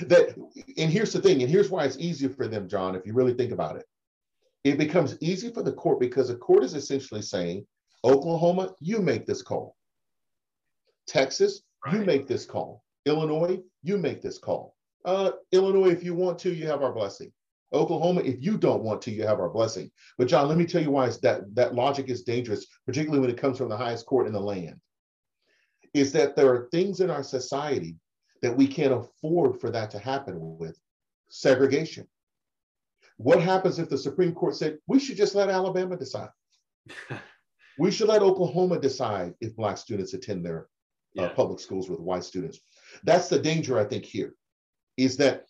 That and here's the thing, and here's why it's easier for them, John, if you really think about it. It becomes easy for the court because the court is essentially saying, Oklahoma, you make this call. Texas, right. you make this call. Illinois, you make this call. Uh, Illinois, if you want to, you have our blessing. Oklahoma, if you don't want to, you have our blessing. But John, let me tell you why that that logic is dangerous, particularly when it comes from the highest court in the land. Is that there are things in our society that we can't afford for that to happen with segregation. What happens if the Supreme Court said we should just let Alabama decide? we should let Oklahoma decide if Black students attend their uh, yeah. uh, public schools with white students. That's the danger, I think, here is that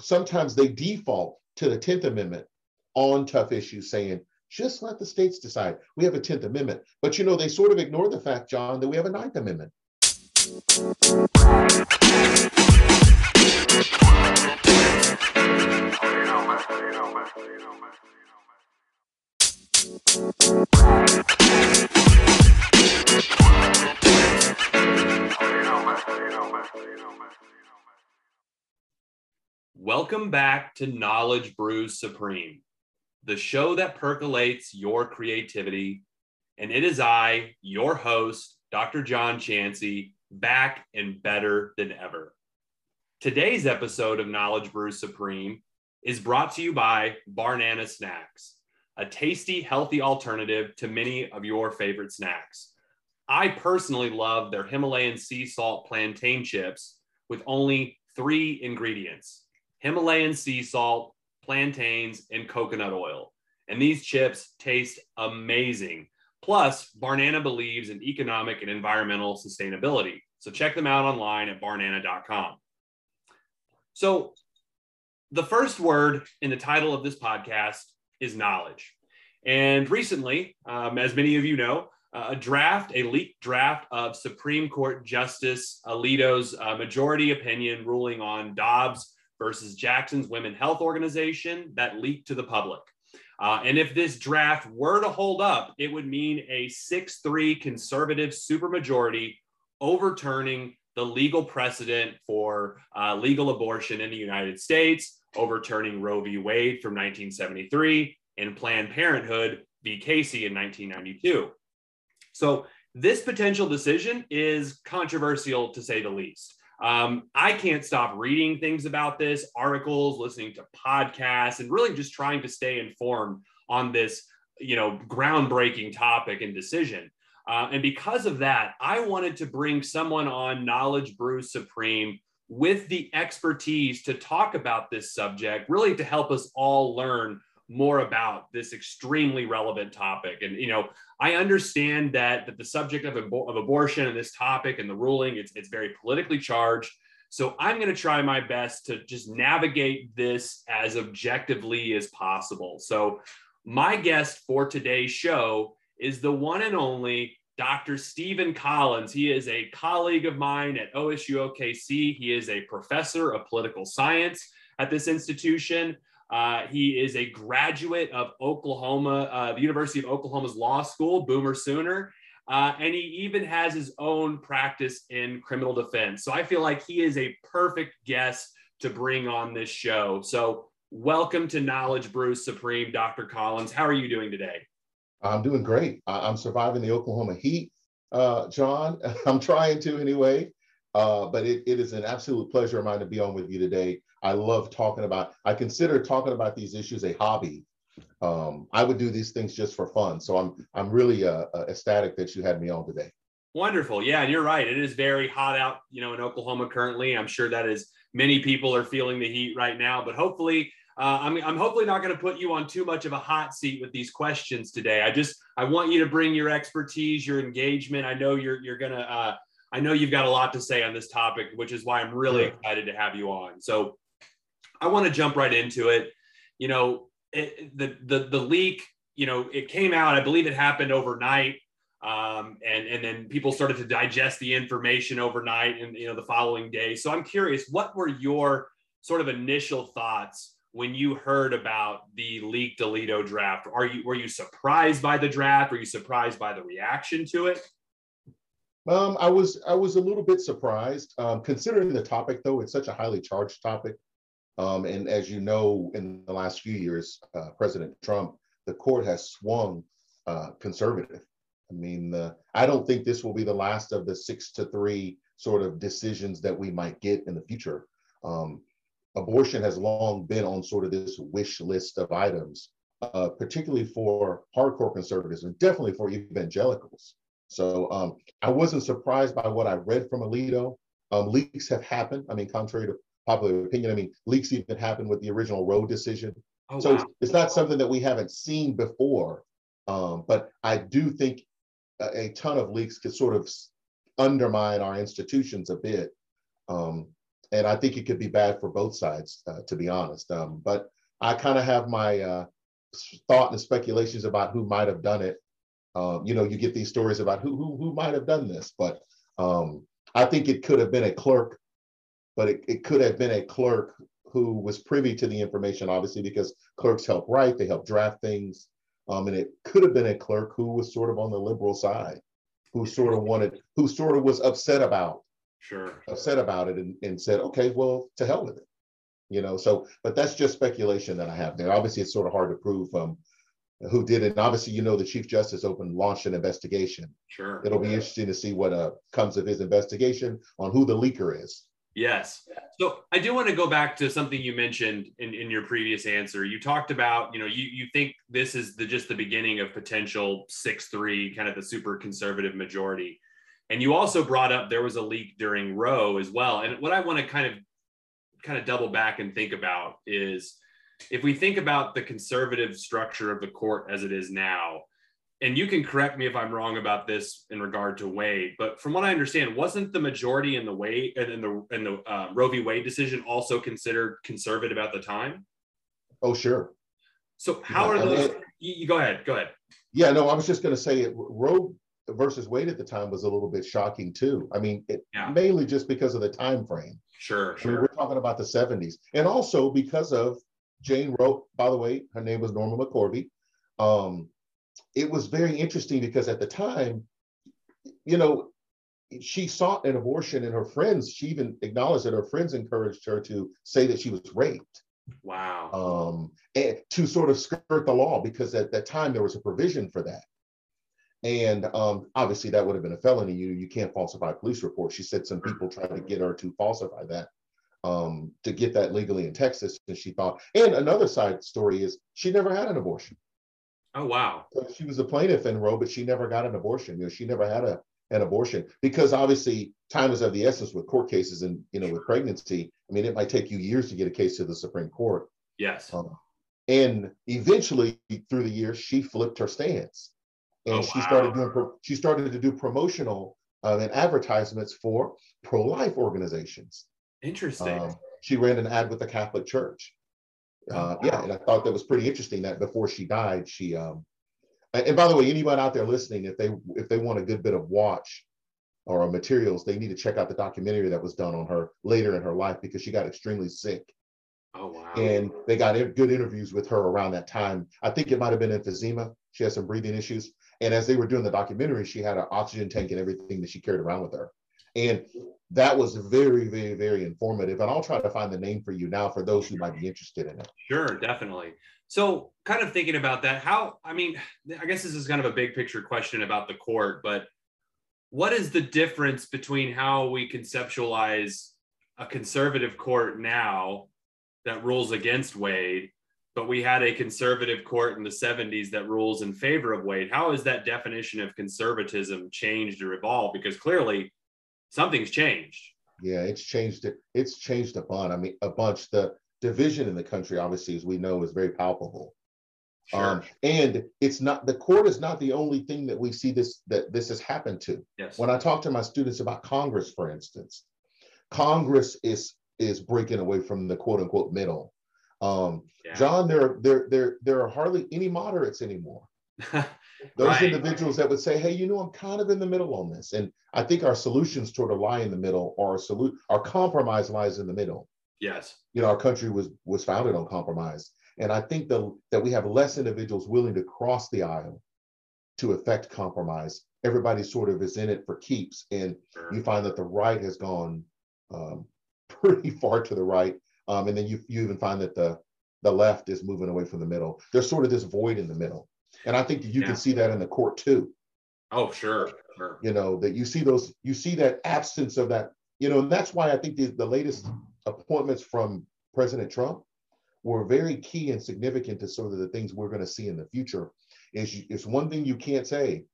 sometimes they default to the 10th Amendment on tough issues, saying, just let the states decide. We have a 10th Amendment. But you know, they sort of ignore the fact, John, that we have a Ninth Amendment. Welcome back to Knowledge Brews Supreme, the show that percolates your creativity. And it is I, your host, Dr. John Chansey, back and better than ever. Today's episode of Knowledge Brews Supreme is brought to you by Barnana Snacks, a tasty, healthy alternative to many of your favorite snacks. I personally love their Himalayan sea salt plantain chips with only three ingredients Himalayan sea salt, plantains, and coconut oil. And these chips taste amazing. Plus, Barnana believes in economic and environmental sustainability. So check them out online at barnana.com. So, the first word in the title of this podcast is knowledge. And recently, um, as many of you know, uh, a draft, a leaked draft of Supreme Court Justice Alito's uh, majority opinion ruling on Dobbs versus Jackson's Women Health Organization that leaked to the public. Uh, and if this draft were to hold up, it would mean a 6 3 conservative supermajority overturning the legal precedent for uh, legal abortion in the United States, overturning Roe v. Wade from 1973 and Planned Parenthood v. Casey in 1992. So, this potential decision is controversial to say the least. Um, I can't stop reading things about this, articles, listening to podcasts, and really just trying to stay informed on this, you know, groundbreaking topic and decision. Uh, and because of that, I wanted to bring someone on Knowledge Brew Supreme with the expertise to talk about this subject, really to help us all learn more about this extremely relevant topic. And you know, I understand that that the subject of, of abortion and this topic and the ruling it's it's very politically charged. So I'm going to try my best to just navigate this as objectively as possible. So my guest for today's show is the one and only Dr. Steven Collins. He is a colleague of mine at OSU OKC. He is a professor of political science at this institution. Uh, he is a graduate of Oklahoma, uh, the University of Oklahoma's Law School, Boomer Sooner. Uh, and he even has his own practice in criminal defense. So I feel like he is a perfect guest to bring on this show. So welcome to Knowledge Brews Supreme, Dr. Collins. How are you doing today? I'm doing great. I'm surviving the Oklahoma heat, uh, John. I'm trying to anyway. Uh, but it, it is an absolute pleasure of mine to be on with you today. I love talking about, I consider talking about these issues a hobby. Um, I would do these things just for fun. So I'm, I'm really uh, uh, ecstatic that you had me on today. Wonderful. Yeah. And you're right. It is very hot out, you know, in Oklahoma currently. I'm sure that is many people are feeling the heat right now, but hopefully, uh, I'm, I'm hopefully not going to put you on too much of a hot seat with these questions today. I just, I want you to bring your expertise, your engagement. I know you're, you're going to, uh, I know you've got a lot to say on this topic, which is why I'm really excited to have you on. So I want to jump right into it. You know, it, the the the leak. You know, it came out. I believe it happened overnight, um, and and then people started to digest the information overnight, and you know the following day. So I'm curious, what were your sort of initial thoughts when you heard about the leaked Alito draft? Are you were you surprised by the draft? Were you surprised by the reaction to it? Um, I was I was a little bit surprised, um, considering the topic. Though it's such a highly charged topic, um, and as you know, in the last few years, uh, President Trump, the court has swung uh, conservative. I mean, uh, I don't think this will be the last of the six to three sort of decisions that we might get in the future. Um, abortion has long been on sort of this wish list of items, uh, particularly for hardcore conservatives and definitely for evangelicals. So um, I wasn't surprised by what I read from Alito. Um, leaks have happened. I mean, contrary to popular opinion, I mean, leaks even happened with the original Roe decision. Oh, so wow. it's, it's, not something that we haven't seen before. Um, but I do think a, a, ton of leaks could sort of undermine our institutions a bit. Um, and I think it could be bad for both sides, uh, to be honest. Um, but I kind of have my uh, thought and speculations about who might have done it. Um, you know, you get these stories about who who, who might have done this, but um, I think it could have been a clerk, but it, it could have been a clerk who was privy to the information, obviously, because clerks help write, they help draft things. Um, and it could have been a clerk who was sort of on the liberal side, who sort of wanted, who sort of was upset about, sure, upset about it, and, and said, okay, well, to hell with it, you know. So, but that's just speculation that I have there. Obviously, it's sort of hard to prove um, who did it. And obviously, you know, the Chief Justice opened launched an investigation. Sure, it'll be interesting to see what uh, comes of his investigation on who the leaker is. Yes. So I do want to go back to something you mentioned in, in your previous answer. You talked about, you know, you, you think this is the just the beginning of potential six three, kind of the super conservative majority. And you also brought up there was a leak during Roe as well. And what I want to kind of kind of double back and think about is if we think about the conservative structure of the court as it is now, and you can correct me if I'm wrong about this in regard to Wade, but from what I understand, wasn't the majority in the Wade and in the in the uh, Roe v. Wade decision also considered conservative at the time? Oh, sure. So how yeah, are those? It, you, you, go ahead. Go ahead. Yeah, no, I was just going to say it. Roe versus Wade at the time was a little bit shocking too. I mean, it, yeah. mainly just because of the time frame. Sure, sure. I mean, we're talking about the 70s, and also because of Jane Roe. By the way, her name was Norma McCorvey. Um, it was very interesting because at the time, you know, she sought an abortion and her friends, she even acknowledged that her friends encouraged her to say that she was raped. Wow. Um, and to sort of skirt the law because at that time there was a provision for that. And um, obviously that would have been a felony. You you can't falsify police reports. She said some people tried to get her to falsify that um, to get that legally in Texas. And she thought, and another side story is she never had an abortion. Oh wow. So she was a plaintiff in Roe, but she never got an abortion. You know, she never had a an abortion because obviously time is of the essence with court cases and you know with pregnancy. I mean, it might take you years to get a case to the Supreme Court. Yes. Um, and eventually, through the years, she flipped her stance, and oh, she wow. started doing she started to do promotional um, and advertisements for pro-life organizations. Interesting. Um, she ran an ad with the Catholic Church. Uh, yeah, and I thought that was pretty interesting that before she died, she um, and by the way, anyone out there listening, if they if they want a good bit of watch or materials, they need to check out the documentary that was done on her later in her life because she got extremely sick. Oh wow! And they got good interviews with her around that time. I think it might have been emphysema. She had some breathing issues, and as they were doing the documentary, she had an oxygen tank and everything that she carried around with her. And that was very, very, very informative. And I'll try to find the name for you now for those who might be interested in it. Sure, definitely. So, kind of thinking about that, how, I mean, I guess this is kind of a big picture question about the court, but what is the difference between how we conceptualize a conservative court now that rules against Wade, but we had a conservative court in the 70s that rules in favor of Wade? How has that definition of conservatism changed or evolved? Because clearly, something's changed. Yeah, it's changed. It's changed a bunch. I mean, a bunch. The division in the country, obviously, as we know, is very palpable. Sure. Um, and it's not the court is not the only thing that we see this that this has happened to. Yes. When I talk to my students about Congress, for instance, Congress is is breaking away from the quote unquote middle. Um, yeah. John, there there there there are hardly any moderates anymore. those right. individuals that would say, hey, you know, I'm kind of in the middle on this. And I think our solutions sort of lie in the middle or our salute our compromise lies in the middle. Yes. You know, our country was was founded on compromise. And I think the, that we have less individuals willing to cross the aisle to effect compromise. Everybody sort of is in it for keeps, and Sure. you find that the right has gone um, pretty far to the right, um, and then you you even find that the the left is moving away from the middle. There's sort of this void in the middle, and I think that you Yeah. can see that in the court too. Oh, sure. Sure. You know that you see those you see that absence of that. You know, and that's why I think the, the latest appointments from President Trump were very key and significant to sort of the things we're going to see in the future. Is it's one thing you can't say.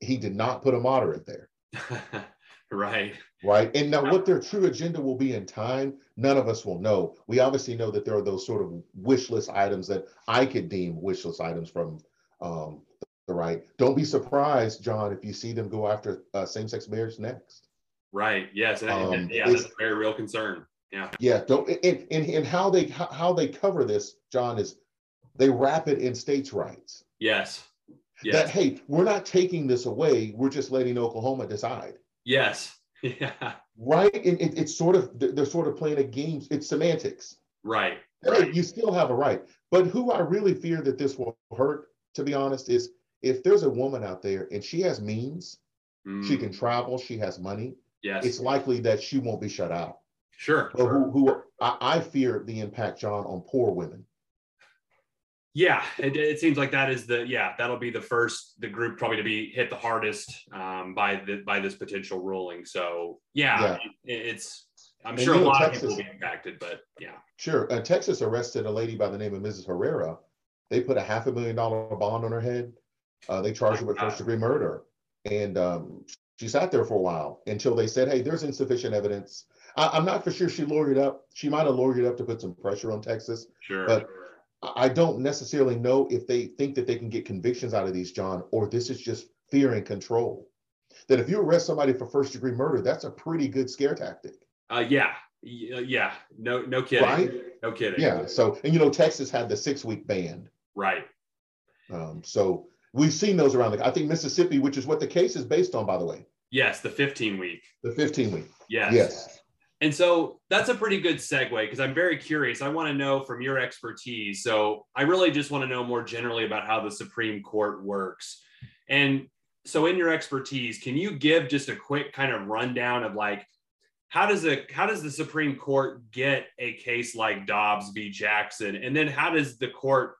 He did not put a moderate there. right. right? And now, what their true agenda will be in time, none of us will know. We obviously know that there are those sort of wish list items that I could deem wish list items from um, the right. Don't be surprised, John, if you see them go after uh, same sex marriage next. Right. Yes. And- Um, yeah, that's a very real concern. Yeah. Yeah, don't. And, and, and how they how, how they cover this, John, is they wrap it in states' rights. Yes. That hey, we're not taking this away. We're just letting Oklahoma decide. Yes. Yeah. Right? And it, it's sort of they're sort of playing a game. It's semantics. Right. Right. you still have a right. But who I really fear that this will hurt, to be honest, is if there's a woman out there and she has means, she Mm, can travel, she has money, Yes. it's likely that she won't be shut out. Sure. But who, who I, I fear the impact, John, on poor women. Yeah, it, it seems like that is the yeah that'll be the first the group probably to be hit the hardest um, by the by this potential ruling. So yeah, it, it's I'm And sure a lot of people will be impacted, but yeah, Sure. Uh, Texas arrested a lady by the name of Mrs. Herrera. They put a half a million dollar bond on her head. Uh, they charged her with first degree murder. And um, she sat there for a while until they said, hey, there's insufficient evidence. I, I'm not for sure she lawyered up. She might have lawyered up to put some pressure on Texas. sure. But- I don't necessarily know if they think that they can get convictions out of these, John, or this is just fear and control. That if you arrest somebody for first degree murder, that's a pretty good scare tactic. uh, yeah, Y- yeah, no, no kidding, Right? no kidding. Yeah. So, and you know, Texas had the six week ban. right. Um, so we've seen those around the, I think Mississippi, which is what the case is based on, by the way, Yes, the 15 week. the 15 week. Yes. Yes. And so that's a pretty good segue because I'm very curious. I want to know from your expertise. So I really just want to know more generally about how the Supreme Court works. And so in your expertise, can you give just a quick kind of rundown of like how does it how does the Supreme Court get a case like Dobbs v. Jackson? And then how does the court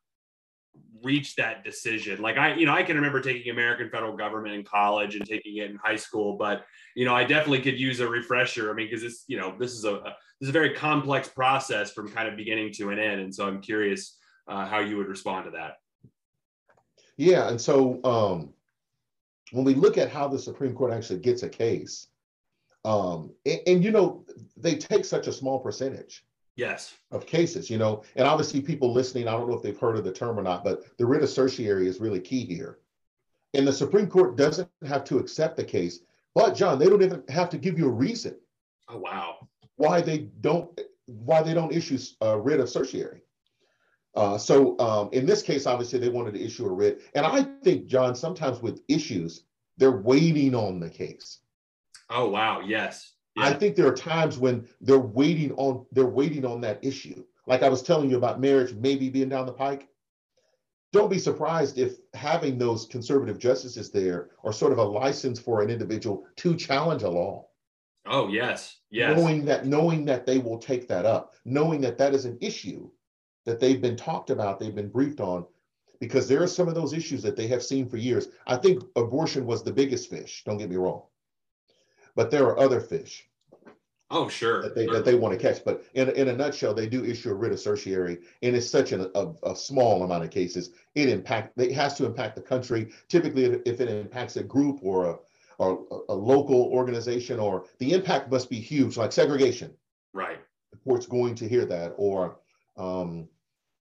reach that decision? Like I, you know, I can remember taking American federal government in college and taking it in high school, but you know, I definitely could use a refresher. I mean, because it's, you know, this is a, a this is a very complex process from kind of beginning to an end, and so I'm curious uh, how you would respond to that. Yeah. And so um, when we look at how the Supreme Court actually gets a case, um, and, and you know, they take such a small percentage. Yes. of cases, you know, and obviously people listening, I don't know if they've heard of the term or not, but the writ of certiorari is really key here. And the Supreme Court doesn't have to accept the case, but John, they don't even have to give you a reason Oh wow. why they don't why they don't issue a writ of certiorari. Uh, so um, in this case, obviously they wanted to issue a writ, and I think John, sometimes with issues, they're waiting on the case. Oh wow. Yes. I think there are times when they're waiting on they're waiting on that issue. Like I was telling you about marriage maybe being down the pike. Don't be surprised if having those conservative justices there are sort of a license for an individual to challenge a law. Oh yes. Yes. Knowing that knowing that they will take that up, knowing that that is an issue that they've been talked about, they've been briefed on, because there are some of those issues that they have seen for years. I think abortion was the biggest fish. Don't get me wrong, but there are other fish Oh sure. that they that they want to catch. But in in a nutshell, they do issue a writ of certiorari, and it's such an, a a small amount of cases. It impact it has to impact the country. Typically, if it impacts a group or a or a, a local organization, or the impact must be huge, like segregation. Right. The court's going to hear that, or um,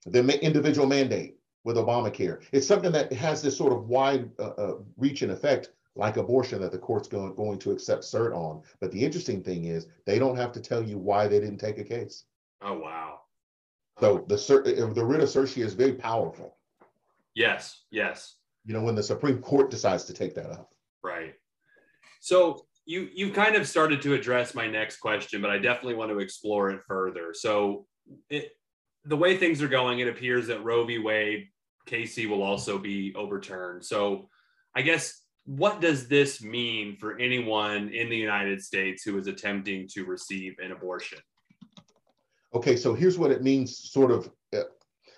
the ma- individual mandate with Obamacare. It's something that has this sort of wide uh, uh, reach and effect, like abortion, that the court's going, going to accept cert on. But the interesting thing is, they don't have to tell you why they didn't take a case. Oh wow. So the cert, uh, the writ of certiorari is very powerful. Yes. Yes. You know, when the Supreme Court decides to take that up. Right. So you you kind of started to address my next question, but I definitely want to explore it further. So it, the way things are going, it appears that Roe v. Wade, Casey will also be overturned. So I guess what does this mean for anyone in the United States who is attempting to receive an abortion? Okay, so here's what it means sort of. Uh,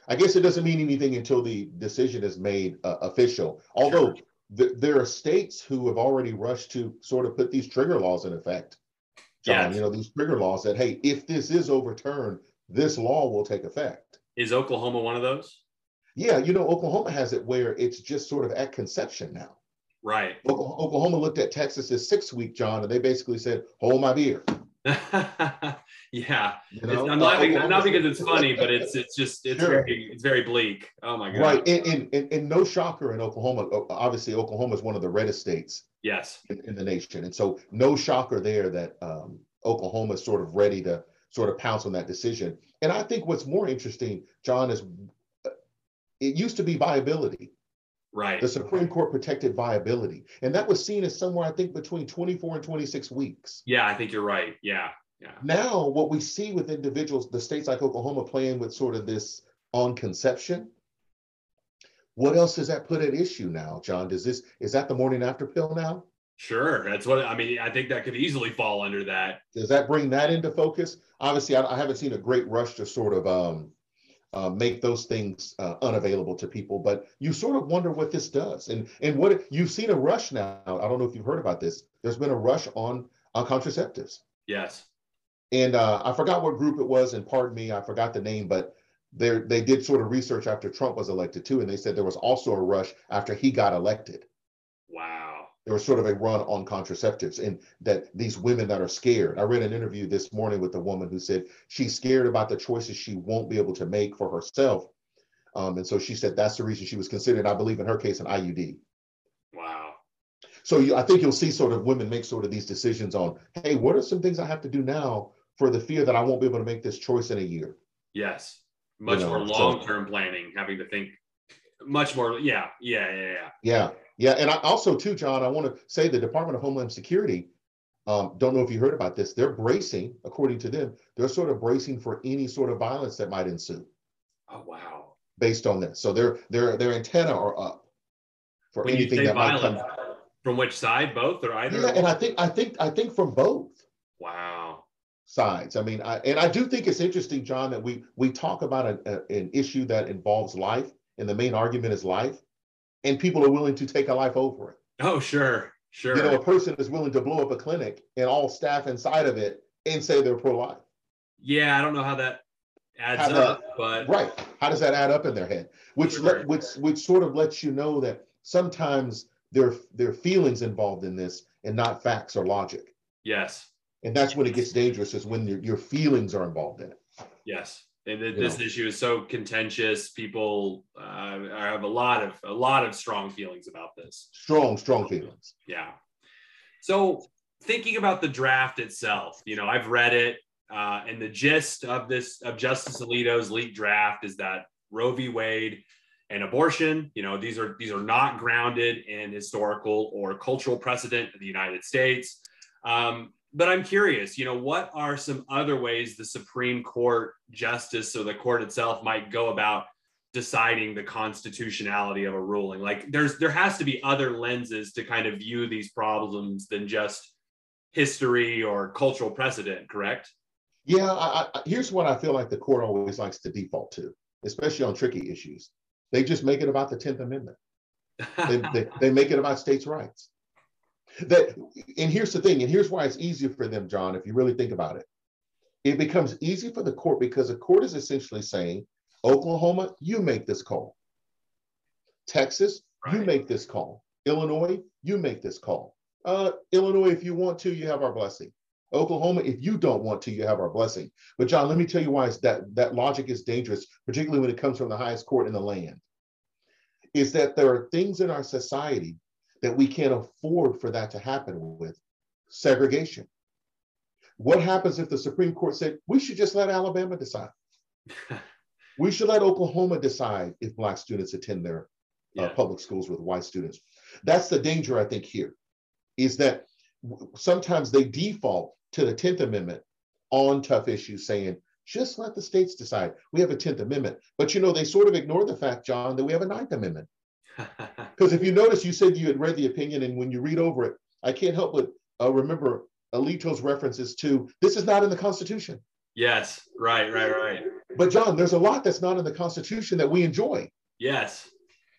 I guess it doesn't mean anything until the decision is made uh, official. Although sure. th- there are states who have already rushed to sort of put these trigger laws in effect. John, yes. you know, these trigger laws that, hey, if this is overturned, this law will take effect. Is Oklahoma one of those? Yeah, you know, Oklahoma has it where it's just sort of at conception now. Right. Oklahoma looked at Texas's six week, John, and they basically said, hold my beer. yeah, you know? I'm laughing uh, not because it's funny, but it's it's just it's sure. very it's very bleak. Oh my god! Right, and, and, and, no shocker in Oklahoma. Obviously, Oklahoma is one of the reddest states. Yes, in, in the nation, and so no shocker there that um, Oklahoma is sort of ready to sort of pounce on that decision. And I think what's more interesting, John, is uh, it used to be viability. Right. The Supreme Court protected viability. And that was seen as somewhere, I think, between 24 and 26 weeks. Yeah, I think you're right. Yeah. Yeah. Now, what we see with individuals, the states like Oklahoma playing with sort of this on conception, what else does that put at issue now, John? Does this is that the morning after pill now? Sure, that's what I mean. I think that could easily fall under that. Does that bring that into focus? Obviously, I, I haven't seen a great rush to sort of um, uh, make those things uh, unavailable to people. But you sort of wonder what this does, and and what you've seen a rush now. I don't know if you've heard about this. There's been a rush on on contraceptives. Yes. And uh, I forgot what group it was, and pardon me, I forgot the name, but they they did sort of research after Trump was elected too, and they said there was also a rush after he got elected there was sort of a run on contraceptives and that these women that are scared. I read an interview this morning with a woman who said she's scared about the choices she won't be able to make for herself. Um, and so she said that's the reason she was considered, I believe in her case, an IUD. Wow. So you, I think you'll see sort of women make sort of these decisions on, hey, what are some things I have to do now for the fear that I won't be able to make this choice in a year? Yes. Much you know, more long-term so, planning, having to think much more. Yeah. Yeah. Yeah. Yeah. Yeah. Yeah, and I also too, John, I want to say the Department of Homeland Security. Um, don't know if you heard about this. They're bracing, according to them, they're sort of bracing for any sort of violence that might ensue. Oh wow! Based on this, so their their their antenna are up for when anything that might come. From which side? Both or either? Yeah, and I think I think I think from both. Wow. Sides. I mean, I, and I do think it's interesting, John, that we we talk about an, a, an issue that involves life, and the main argument is life and people are willing to take a life over it. Oh, sure, sure. You know, a person is willing to blow up a clinic and all staff inside of it and say they're pro-life. Yeah, I don't know how that adds how up, that, but right. How does that add up in their head? Which sure. which which sort of lets you know that sometimes there there are feelings involved in this and not facts or logic. Yes. And that's when it gets dangerous is when your, your feelings are involved in it. Yes this issue is so contentious. People uh, have a lot of a lot of strong feelings about this. Strong, strong feelings. Yeah. So thinking about the draft itself, you know, I've read it, uh, and the gist of this of Justice Alito's leaked draft is that Roe v. Wade and abortion, you know, these are these are not grounded in historical or cultural precedent in the United States. Um, but I'm curious, you know, what are some other ways the Supreme Court justice or the court itself might go about deciding the constitutionality of a ruling? Like there's there has to be other lenses to kind of view these problems than just history or cultural precedent, correct? Yeah, I, I, here's what I feel like the court always likes to default to, especially on tricky issues. They just make it about the 10th Amendment. they, they, they make it about states' rights that and here's the thing and here's why it's easier for them john if you really think about it. It becomes easy for the court because the court is essentially saying oklahoma you make this call. Texas right. you make this call. Illinois you make this call. Uh, illinois if you want to you have our blessing. Oklahoma if you don't want to you have our blessing. But john let me tell you why that that logic is dangerous particularly when it comes from the highest court in the land is that there are things in our society that we can't afford for that to happen with segregation. What happens if the Supreme Court said we should just let Alabama decide? we should let Oklahoma decide if Black students attend their uh, public schools with white students. That's the danger, I think, here is that sometimes they default to the 10th Amendment on tough issues, saying, just let the states decide. We have a 10th Amendment. But you know, they sort of ignore the fact, John, that we have a Ninth Amendment. Because if you notice, you said you had read the opinion, and when you read over it, I can't help but uh, remember Alito's references to this is not in the Constitution. Yes, right, right, right. But John, there's a lot that's not in the Constitution that we enjoy. Yes.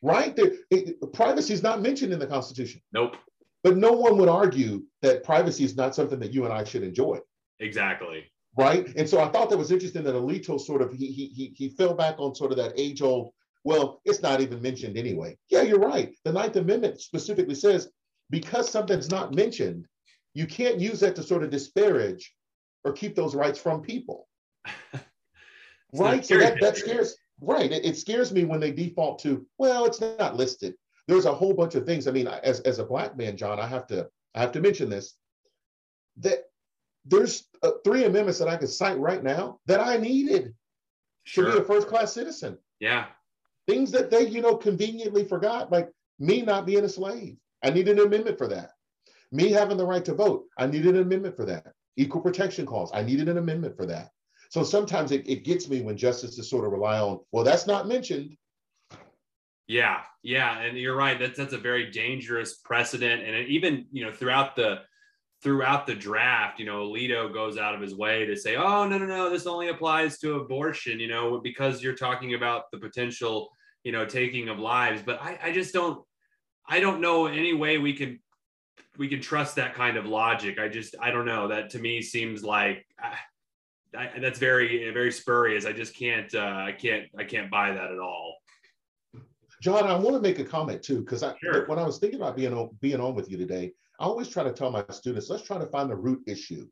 Right? There, it, privacy is not mentioned in the Constitution. Nope. But no one would argue that privacy is not something that you and I should enjoy. Exactly. Right. And so I thought that was interesting that Alito sort of he he he fell back on sort of that age old. Well, it's not even mentioned anyway. Yeah, you're right. The Ninth Amendment specifically says because something's not mentioned, you can't use that to sort of disparage or keep those rights from people. right. So that, that scares right. It, it scares me when they default to, well, it's not listed. There's a whole bunch of things. I mean, as, as a black man, John, I have to I have to mention this. That there's uh, three amendments that I could cite right now that I needed sure. to be a first class citizen. Yeah. Things that they, you know, conveniently forgot, like me not being a slave. I need an amendment for that. Me having the right to vote. I need an amendment for that. Equal protection clause. I needed an amendment for that. So sometimes it, it gets me when justices sort of rely on, well, that's not mentioned. Yeah, yeah, and you're right. That's that's a very dangerous precedent, and even you know throughout the throughout the draft, you know, Alito goes out of his way to say, oh, no, no, no, this only applies to abortion, you know, because you're talking about the potential, you know, taking of lives. But I, I just don't, I don't know any way we can, we can trust that kind of logic. I just, I don't know. That to me seems like, I, I, that's very, very spurious. I just can't, uh, I can't, I can't buy that at all. John, I want to make a comment too, because I, sure. when I was thinking about being on, being on with you today, I always try to tell my students, let's try to find the root issue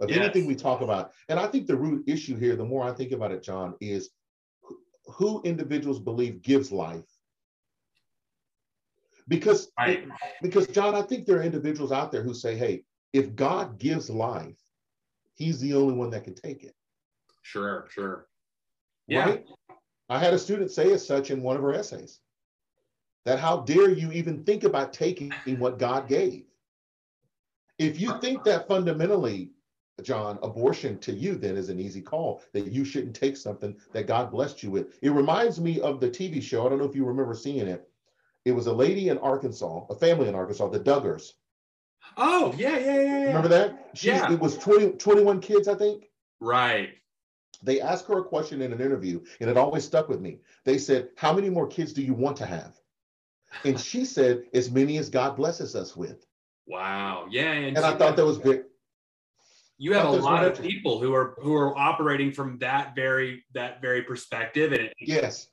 of yes. anything we talk about. And I think the root issue here, the more I think about it, John, is who individuals believe gives life. Because, right. because John, I think there are individuals out there who say, hey, if God gives life, he's the only one that can take it. Sure, sure. Yeah. Right? I had a student say as such in one of her essays that how dare you even think about taking what God gave? If you think that fundamentally, John, abortion to you then is an easy call, that you shouldn't take something that God blessed you with. It reminds me of the TV show. I don't know if you remember seeing it. It was a lady in Arkansas, a family in Arkansas, the Duggars. Oh, yeah, yeah, yeah. yeah. Remember that? She, yeah. It was 20, 21 kids, I think. Right. They asked her a question in an interview, and it always stuck with me. They said, How many more kids do you want to have? And she said, as many as God blesses us with. Wow. Yeah. And, and I thought that was big. You have a lot of people who are who are operating from that very that very perspective. And it yes.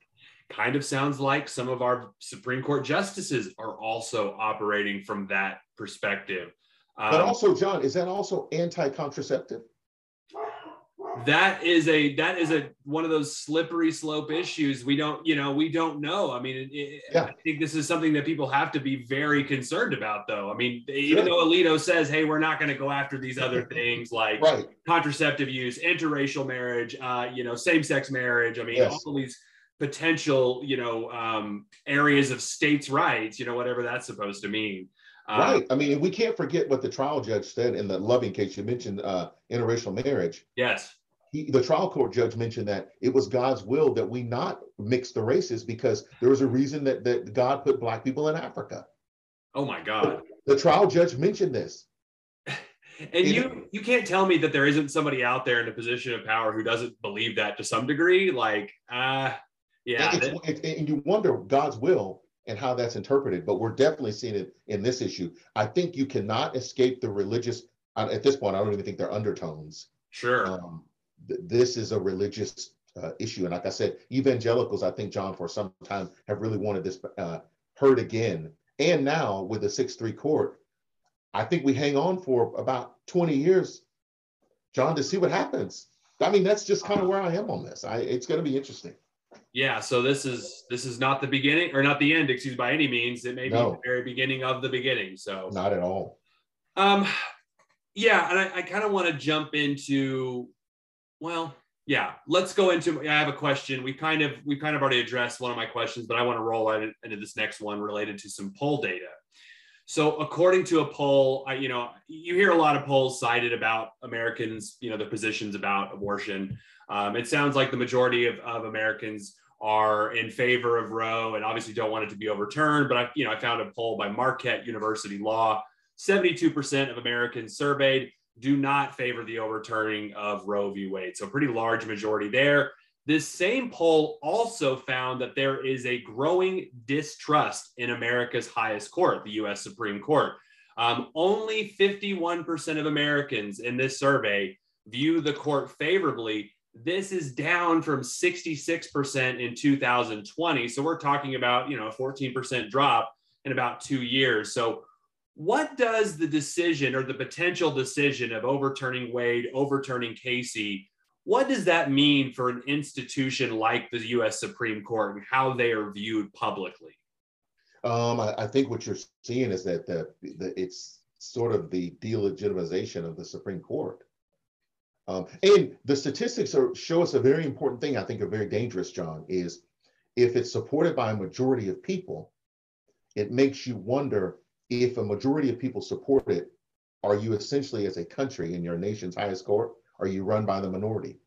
kind of sounds like some of our Supreme Court justices are also operating from that perspective. Um, but also, John, is that also anti-contraceptive? That is a that is a one of those slippery slope issues we don't you know we don't know i mean it, yeah. i think this is something that people have to be very concerned about though i mean sure. even though alito says hey we're not going to go after these other things like right. contraceptive use interracial marriage uh, you know same-sex marriage i mean yes. all these potential you know um, areas of states rights you know whatever that's supposed to mean uh, right. I mean, we can't forget what the trial judge said in the Loving case. You mentioned uh, interracial marriage. Yes he, the trial court judge mentioned that it was God's will that we not mix the races because there was a reason that, that God put black people in Africa. Oh my God. The, the trial judge mentioned this. and you you can't tell me that there isn't somebody out there in a position of power who doesn't believe that to some degree. Like, uh yeah. It's, and you wonder God's will and how that's interpreted, but we're definitely seeing it in this issue. I think you cannot escape the religious. At this point, I don't even think they're undertones. Sure. Um, this is a religious uh, issue. And like I said, evangelicals, I think, John, for some time have really wanted this uh, heard again. And now with the 6 3 court, I think we hang on for about 20 years, John, to see what happens. I mean, that's just kind of where I am on this. I, it's going to be interesting. Yeah, so this is this is not the beginning or not the end, excuse by any means. It may be no. the very beginning of the beginning. So not at all. Um, yeah, and I, I kind of want to jump into well, yeah, let's go into. I have a question. We kind of we kind of already addressed one of my questions, but I want to roll out into this next one related to some poll data. So, according to a poll, I, you know, you hear a lot of polls cited about Americans, you know, their positions about abortion. Um, it sounds like the majority of, of Americans are in favor of Roe and obviously don't want it to be overturned. But I, you know, I found a poll by Marquette University Law. 72% of Americans surveyed do not favor the overturning of Roe v. Wade. So pretty large majority there. This same poll also found that there is a growing distrust in America's highest court, the US Supreme Court. Um, only 51% of Americans in this survey view the court favorably. This is down from 66% in 2020. So we're talking about, you know, a 14% drop in about two years. So what does the decision or the potential decision of overturning Wade, overturning Casey, what does that mean for an institution like the US Supreme Court and how they are viewed publicly? Um, I, I, think what you're seeing is that the, the, it's sort of the delegitimization of the Supreme Court. Um, and the statistics are, show us a very important thing, I think, a very dangerous, John, is if it's supported by a majority of people, it makes you wonder if a majority of people support it, are you essentially, as a country in your nation's highest court, are you run by the minority?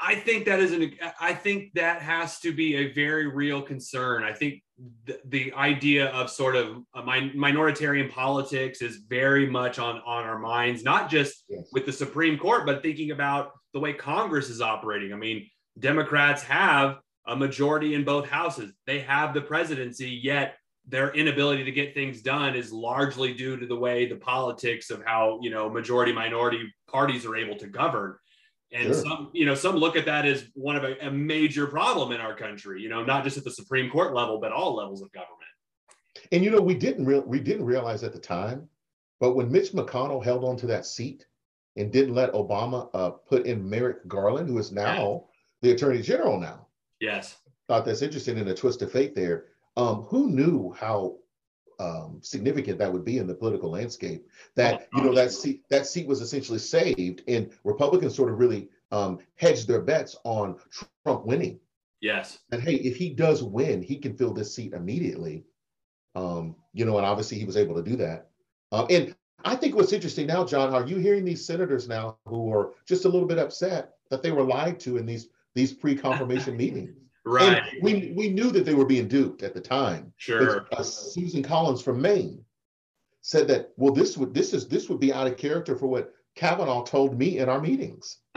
I think that is an. I think that has to be a very real concern. I think the, the idea of sort of min, minoritarian politics is very much on on our minds, not just yes. with the Supreme Court, but thinking about the way Congress is operating. I mean, Democrats have a majority in both houses. They have the presidency, yet their inability to get things done is largely due to the way the politics of how you know majority minority parties are able to govern and sure. some you know some look at that as one of a, a, major problem in our country you know not just at the supreme court level but all levels of government and you know we didn't real we didn't realize at the time but when mitch mcconnell held on to that seat and didn't let obama uh, put in merrick garland who is now yeah. the attorney general now yes thought that's interesting in a twist of fate there um, who knew how um, significant that would be in the political landscape. That you know that seat that seat was essentially saved, and Republicans sort of really um, hedged their bets on Trump winning. Yes. And hey, if he does win, he can fill this seat immediately. Um, you know, and obviously he was able to do that. Um, and I think what's interesting now, John, are you hearing these senators now who are just a little bit upset that they were lied to in these these pre-confirmation meetings? Right. And we we knew that they were being duped at the time. Sure. But, uh, Susan Collins from Maine said that well, this would this is this would be out of character for what Kavanaugh told me in our meetings.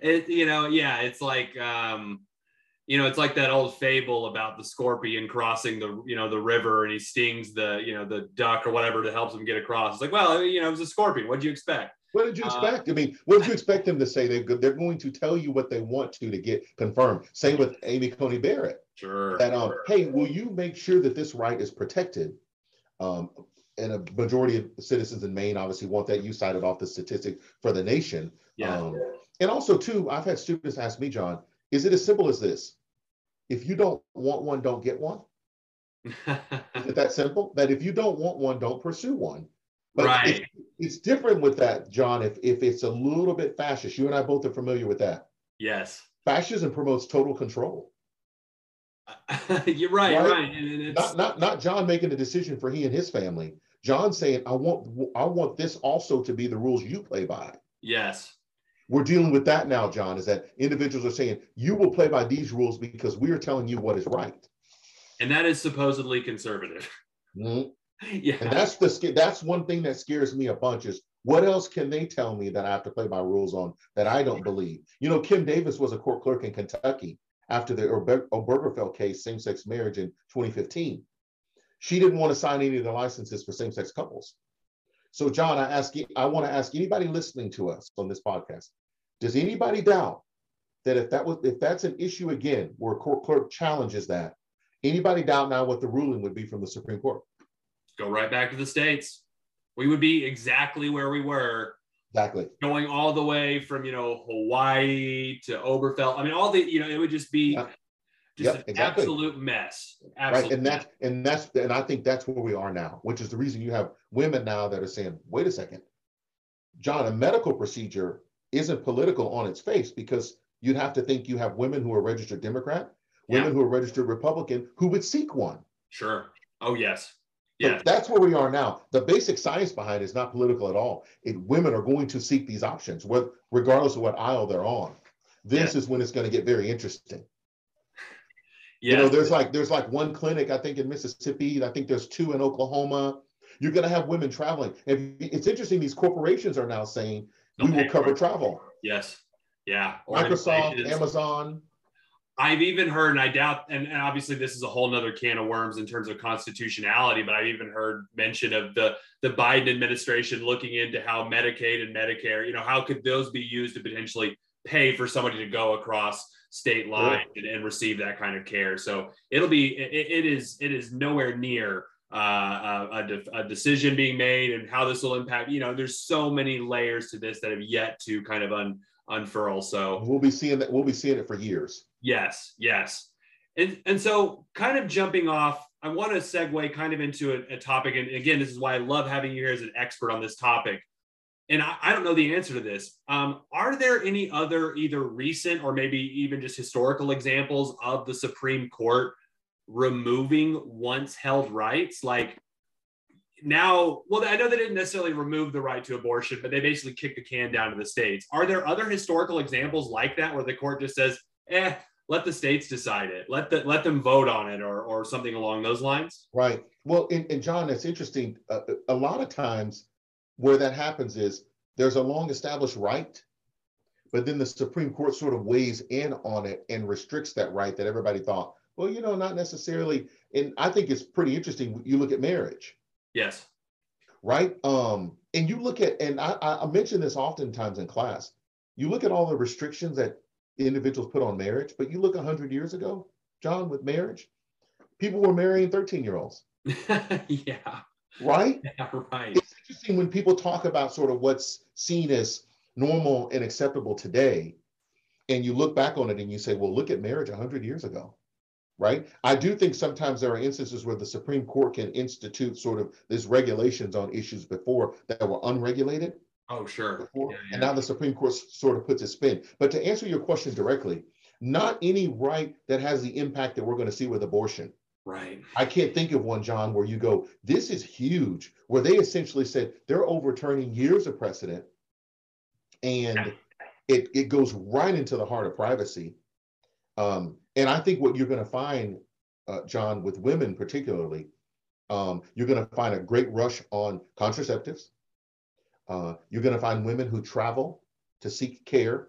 it you know yeah it's like um you know it's like that old fable about the scorpion crossing the you know the river and he stings the you know the duck or whatever to help him get across it's like well you know it was a scorpion what do you expect what did you uh, expect? Uh, I mean, what did you expect them to say? They, they're going to tell you what they want to to get confirmed. Same with Amy Coney Barrett. Sure. That um, hey, will you make sure that this right is protected? Um, and a majority of citizens in Maine obviously want that. You cited off the statistic for the nation. Yeah. Um, and also, too, I've had students ask me, John, is it as simple as this? If you don't want one, don't get one. is it that simple? That if you don't want one, don't pursue one. But right. It's, it's, different with that, John, if, if it's a little bit fascist. You and I both are familiar with that. Yes. Fascism promotes total control. You're right, right. right. And not, not, not John making a decision for he and his family. John saying, I want I want this also to be the rules you play by. Yes. We're dealing with that now, John, is that individuals are saying, you will play by these rules because we are telling you what is right. And that is supposedly conservative. Mm-hmm. Yeah. And that's the that's one thing that scares me a bunch is what else can they tell me that I have to play by rules on that I don't believe? You know, Kim Davis was a court clerk in Kentucky after the Obergefell case, same-sex marriage in 2015. She didn't want to sign any of the licenses for same-sex couples. So, John, I ask you, I want to ask anybody listening to us on this podcast, does anybody doubt that if that was if that's an issue again where a court clerk challenges that, anybody doubt now what the ruling would be from the Supreme Court? Go right back to the States. We would be exactly where we were. Exactly. Going all the way from, you know, Hawaii to Oberfell. I mean, all the, you know, it would just be yeah. just yep, an exactly. absolute mess. Absolute right. And that's, and that's, and I think that's where we are now, which is the reason you have women now that are saying, wait a second, John, a medical procedure isn't political on its face because you'd have to think you have women who are registered Democrat, women yeah. who are registered Republican who would seek one. Sure. Oh, yes. Yeah. that's where we are now. The basic science behind it is not political at all. It, women are going to seek these options, with, regardless of what aisle they're on. This Yeah. is when it's going to get very interesting. Yeah. You know, there's like there's like one clinic I think in Mississippi. I think there's two in Oklahoma. You're going to have women traveling. And it's interesting. These corporations are now saying we They'll will cover travel. Yes. Yeah. Microsoft, Amazon. I've even heard, and I doubt, and, and obviously this is a whole nother can of worms in terms of constitutionality, but I've even heard mention of the the Biden administration looking into how Medicaid and Medicare, you know, how could those be used to potentially pay for somebody to go across state lines and, and receive that kind of care. So it'll be, it, it is, it is nowhere near uh, a, a de- a decision being made and how this will impact. You know, there's so many layers to this that have yet to kind of un, unfurl. So We'll be seeing that. We'll be seeing it for years. Yes, yes. And and so kind of jumping off, I want to segue kind of into a, a topic. And again, this is why I love having you here as an expert on this topic. And I, I don't know the answer to this. Um, are there any other either recent or maybe even just historical examples of the Supreme Court removing once held rights? Like now, well, I know they didn't necessarily remove the right to abortion, but they basically kicked the can down to the states. Are there other historical examples like that where the court just says, eh, let the states decide it. Let the let them vote on it, or or something along those lines. Right. Well, and, and John, it's interesting. Uh, a lot of times, where that happens is there's a long established right, but then the Supreme Court sort of weighs in on it and restricts that right that everybody thought, well, you know, not necessarily. And I think it's pretty interesting. You look at marriage, Yes. right? Um, and you look at, and I, I I mention this oftentimes in class. You look at all the restrictions that individuals put on marriage, but you look 100 years ago, John, with marriage, people were marrying 13 year olds, yeah. right? Yeah. Right. it's interesting when people talk about sort of what's seen as normal and acceptable today and you look back on it and you say well look at marriage 100 years ago right i do think sometimes there are instances where the supreme court can institute sort of these regulations on issues before that were unregulated Oh, sure. before Yeah, and now the supreme court sort of puts a spin but to answer your question directly not any right that has the impact that we're going to see with abortion Right. I can't think of one, John, where you go, this is huge, where they essentially said they're overturning years of precedent and Yeah. it, it goes right into the heart of privacy. Um, and I think what you're going to find, uh, John, with women particularly, um, you're going to find a great rush on contraceptives. Uh, you're going to find women who travel to seek care.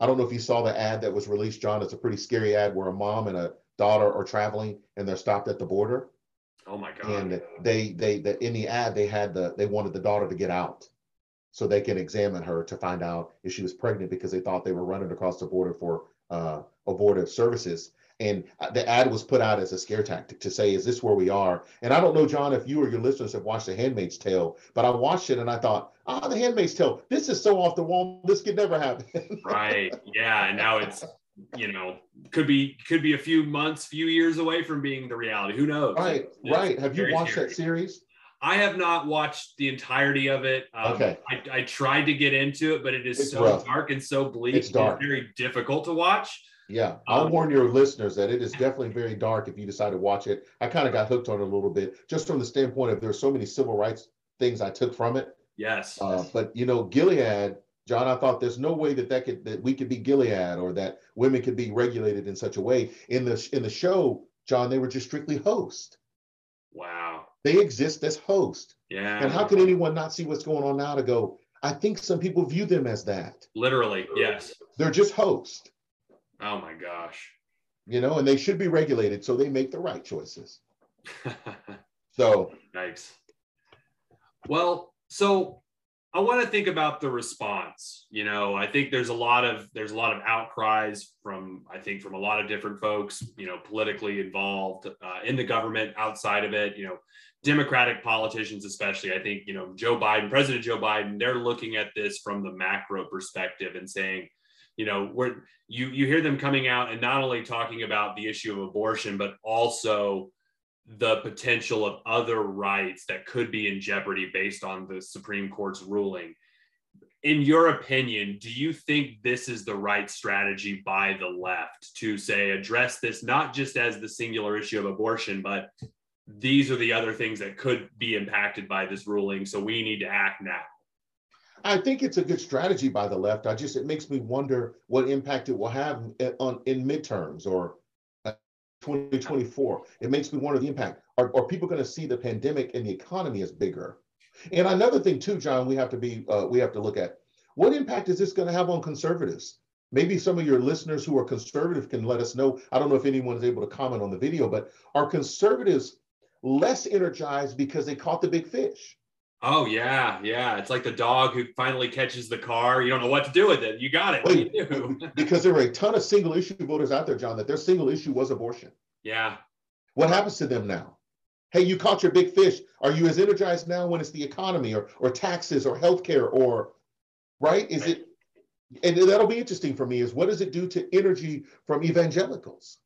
I don't know if you saw the ad that was released, John. It's a pretty scary ad where a mom and a daughter are traveling and they're stopped at the border Oh my God. and they they that in the ad they had the they wanted the daughter to get out so they can examine her to find out if she was pregnant because they thought they were running across the border for uh, abortive services and uh, the ad was put out as a scare tactic to say is this where we are and i don't know john if you or your listeners have watched the handmaid's tale but i watched it and i thought ah the handmaid's tale this is so off the wall this could never happen right. Yeah. And now it's you know could be could be a few months, few years away from being the reality. Who knows? right It's- it's right have you watched scary. that series I have not watched the entirety of it. Um, Okay. I, I tried to get into it, but it is It's so rough. dark and so bleak. It's dark. very difficult to watch. Yeah, I'll Um, warn your listeners that it is definitely very dark if you decide to watch it. I kind of got hooked on it a little bit, just from the standpoint of there's so many civil rights things I took from it. Yes. Uh, but you know, Gilead, John, I thought there's no way that that could that we could be Gilead or that women could be regulated in such a way. In the in the show, John, they were just strictly host. wow. They exist as hosts. Yeah. And how can anyone not see what's going on now to go? I think some people view them as that. Literally. Yes. They're just host, Oh my gosh. you know, and they should be regulated so they make the right choices. So Nice. Well, so I want to think about the response. You know, I think there's a lot of there's a lot of outcries from I think from a lot of different folks. You know, politically involved uh, in the government, outside of it. You know, Democratic politicians, especially. I think you know Joe Biden, President Joe Biden. They're looking at this from the macro perspective and saying, you know, where you you hear them coming out and not only talking about the issue of abortion, but also the potential of other rights that could be in jeopardy based on the Supreme Court's ruling. In your opinion, do you think this is the right strategy by the left to say address this not just as the singular issue of abortion, but these are the other things that could be impacted by this ruling? So we need to act now. I think it's a good strategy by the left. I just it makes me wonder what impact it will have on in midterms or 2024. It makes me wonder the impact. Are, are people going to see the pandemic and the economy as bigger? And another thing too, John, we have to be uh, we have to look at what impact is this going to have on conservatives? Maybe some of your listeners who are conservative can let us know. I don't know if anyone is able to comment on the video, but are conservatives less energized because they caught the big fish? Oh yeah, yeah. It's like the dog who finally catches the car. You don't know what to do with it. You got it. Wait, you do? because there were a ton of single issue voters out there, John, that their single issue was abortion. Yeah. What happens to them now? Hey, you caught your big fish. Are you as energized now when it's the economy or or taxes or healthcare or right? Is right. it and that'll be interesting for me is what does it do to energy from evangelicals?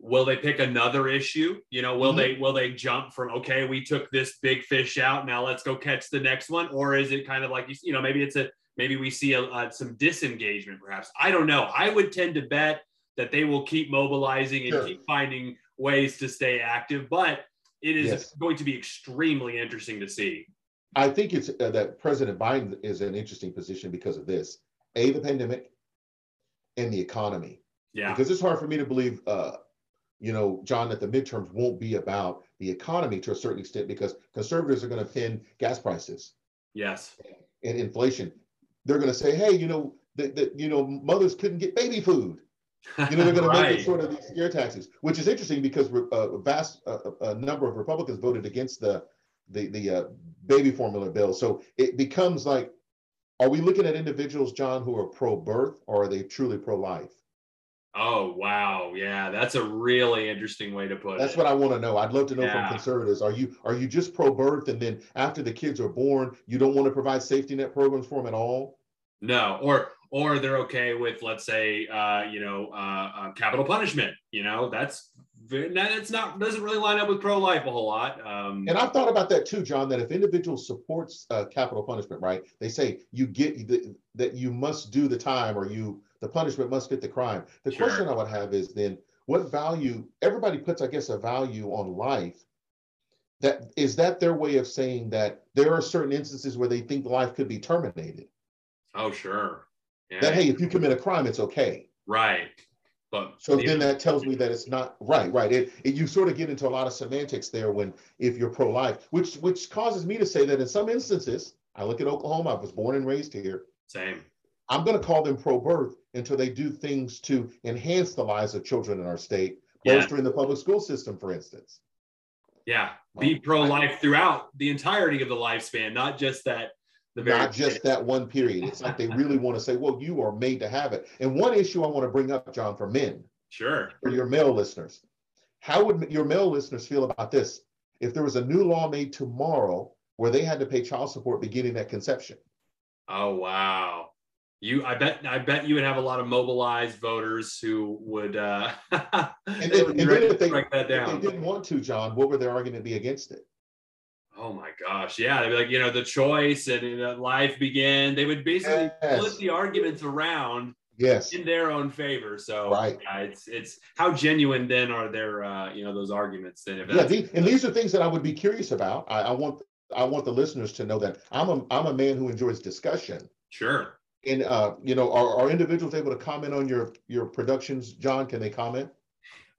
Will they pick another issue? You know will mm-hmm. they will they jump from okay we took this big fish out now let's go catch the next one? Or is it kind of like you, you know maybe it's a maybe we see a, a, some disengagement perhaps. I don't know. I would tend to bet that they will keep mobilizing and sure. keep finding ways to stay active but it is yes. going to be extremely interesting to see. I think it's uh, that president biden is an interesting position because of this. A the pandemic and the economy. Yeah. Because it's hard for me to believe uh, you know, John, that the midterms won't be about the economy to a certain extent because conservatives are going to pin gas prices. Yes. And inflation. They're going to say, hey, you know, that, you know, mothers couldn't get baby food. You know, they're going to make it sort of these scare taxes, which is interesting because uh, a vast uh, a number of Republicans voted against the the the uh, baby formula bill. So it becomes like, are we looking at individuals, John, who are pro-birth, or are they truly pro-life? Oh wow, yeah, that's a really interesting way to put that's it. That's what I want to know. I'd love to know yeah. from conservatives: Are you are you just pro-birth, and then after the kids are born, you don't want to provide safety net programs for them at all? No, or or they're okay with, let's say, uh, you know, uh, uh, capital punishment. You know, that's that's not doesn't really line up with pro-life a whole lot. Um, and I've thought about that too, John. That if individual supports uh, capital punishment, right? They say you get the, that you must do the time, or you the punishment must fit the crime. The sure. question I would have is then what value everybody puts, I guess, a value on life. That is that their way of saying that there are certain instances where they think life could be terminated. Oh, sure. Yeah. That hey, if you commit a crime, it's okay. Right. But so then that tells me that it's not right, right. It, it, you sort of get into a lot of semantics there when if you're pro-life, which which causes me to say that in some instances, I look at Oklahoma, I was born and raised here. Same. I'm going to call them pro-birth until they do things to enhance the lives of children in our state, bolstering yeah. the public school system, for instance. Yeah, be pro-life throughout the entirety of the lifespan, not just that. Not just that one period. It's like they really want to say, "Well, you are made to have it." And one issue I want to bring up, John, for men, sure, for your male listeners, how would your male listeners feel about this if there was a new law made tomorrow where they had to pay child support beginning at conception? Oh wow! you i bet i bet you would have a lot of mobilized voters who would uh and, then, and then if, they, if they didn't want to john what would their argument be against it oh my gosh. Yeah they'd be like you know the choice and uh, life began. They would basically yes. flip the arguments around yes. in their own favor. So right. yeah, it's it's how genuine then are their uh you know those arguments then yeah these, and these are things that i would be curious about. I, I want i want the listeners to know that i'm a i'm a man who enjoys discussion. Sure. And uh, you know, are, are individuals able to comment on your your productions, John? Can they comment?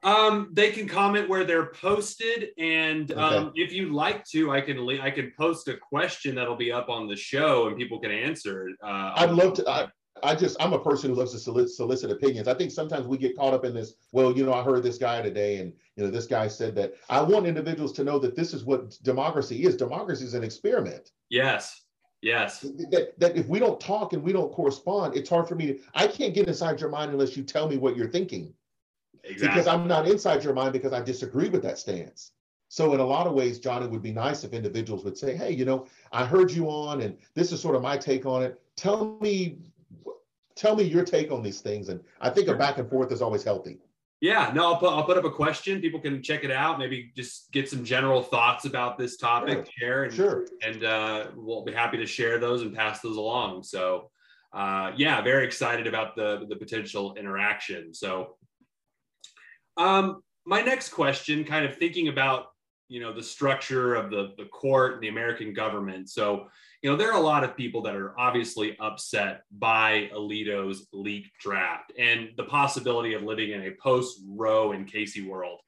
Um, they can comment where they're posted, and okay. um, if you'd like to, I can I can post a question that'll be up on the show, and people can answer. Uh, I'd love to. I, I just I'm a person who loves to solicit, solicit opinions. I think sometimes we get caught up in this. Well, you know, I heard this guy today, and you know, this guy said that. I want individuals to know that this is what democracy is. Democracy is an experiment. Yes. Yes. That, that if we don't talk and we don't correspond, it's hard for me to, I can't get inside your mind unless you tell me what you're thinking. Exactly. Because I'm not inside your mind because I disagree with that stance. So in a lot of ways, John, it would be nice if individuals would say, hey, you know, I heard you on and this is sort of my take on it. Tell me, tell me your take on these things. And I think a back and forth is always healthy. Yeah, no, I'll put I'll put up a question. People can check it out. Maybe just get some general thoughts about this topic, sure. share, and sure. and uh, we'll be happy to share those and pass those along. So, uh, yeah, very excited about the the potential interaction. So, um, my next question, kind of thinking about you know the structure of the the court and the American government. So, you know, there are a lot of people that are obviously upset by Alito's leaked draft and the possibility of living in a post Roe and Casey world.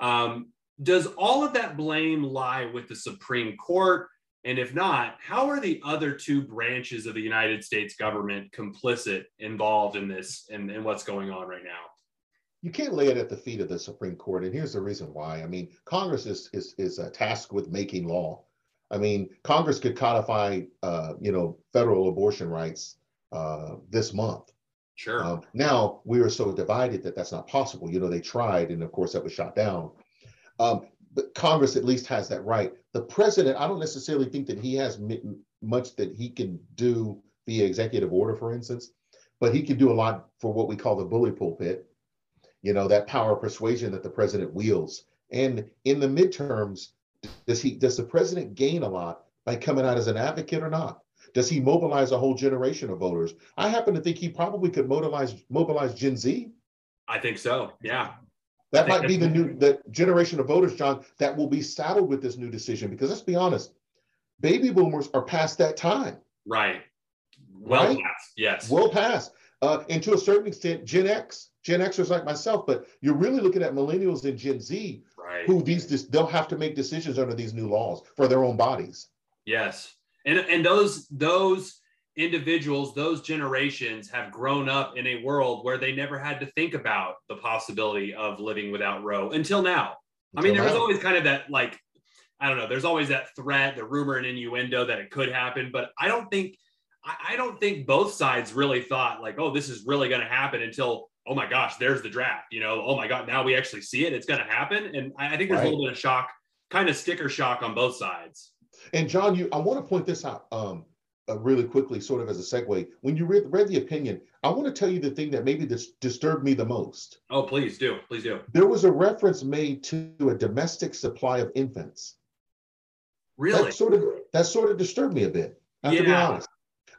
Um, does all of that blame lie with the Supreme Court? And if not, how are the other two branches of the United States government complicit involved in this and, and what's going on right now? You can't lay it at the feet of the Supreme Court, and here's the reason why. I mean, Congress is is is tasked with making law. I mean, Congress could codify, uh, you know, federal abortion rights uh, this month. Sure. Um, now we are so divided that that's not possible. You know, they tried, and of course that was shot down. Um, but Congress at least has that right. The president, I don't necessarily think that he has m- much that he can do via executive order, for instance, but he can do a lot for what we call the bully pulpit. You know, that power of persuasion that the president wields. And in the midterms, does he does the president gain a lot by coming out as an advocate or not? Does he mobilize a whole generation of voters? I happen to think he probably could mobilize mobilize Gen Z. I think so. Yeah. That might be the new the generation of voters, John, that will be saddled with this new decision. Because let's be honest, baby boomers are past that time. Right. Well right? past. Yes. Well past. Uh, and to a certain extent, Gen X, Gen Xers like myself, but you're really looking at millennials and Gen Z, right. who these they'll have to make decisions under these new laws for their own bodies. Yes, and and those those individuals, those generations have grown up in a world where they never had to think about the possibility of living without Roe until now. Until I mean, there was always kind of that like, I don't know, there's always that threat, the rumor and innuendo that it could happen, but I don't think I don't think both sides really thought like, oh, this is really going to happen until, oh my gosh, there's the draft. You know, oh my God, now we actually see it. It's going to happen. And I think there's right. a little bit of shock, kind of sticker shock on both sides. And John, you, I want to point this out. Um, uh, really quickly, sort of as a segue, when you read, read the opinion, I want to tell you the thing that maybe this disturbed me the most. Oh, please do. Please do. There was a reference made to a domestic supply of infants. Really? That sort of that sort of disturbed me a bit. I have yeah. to be honest.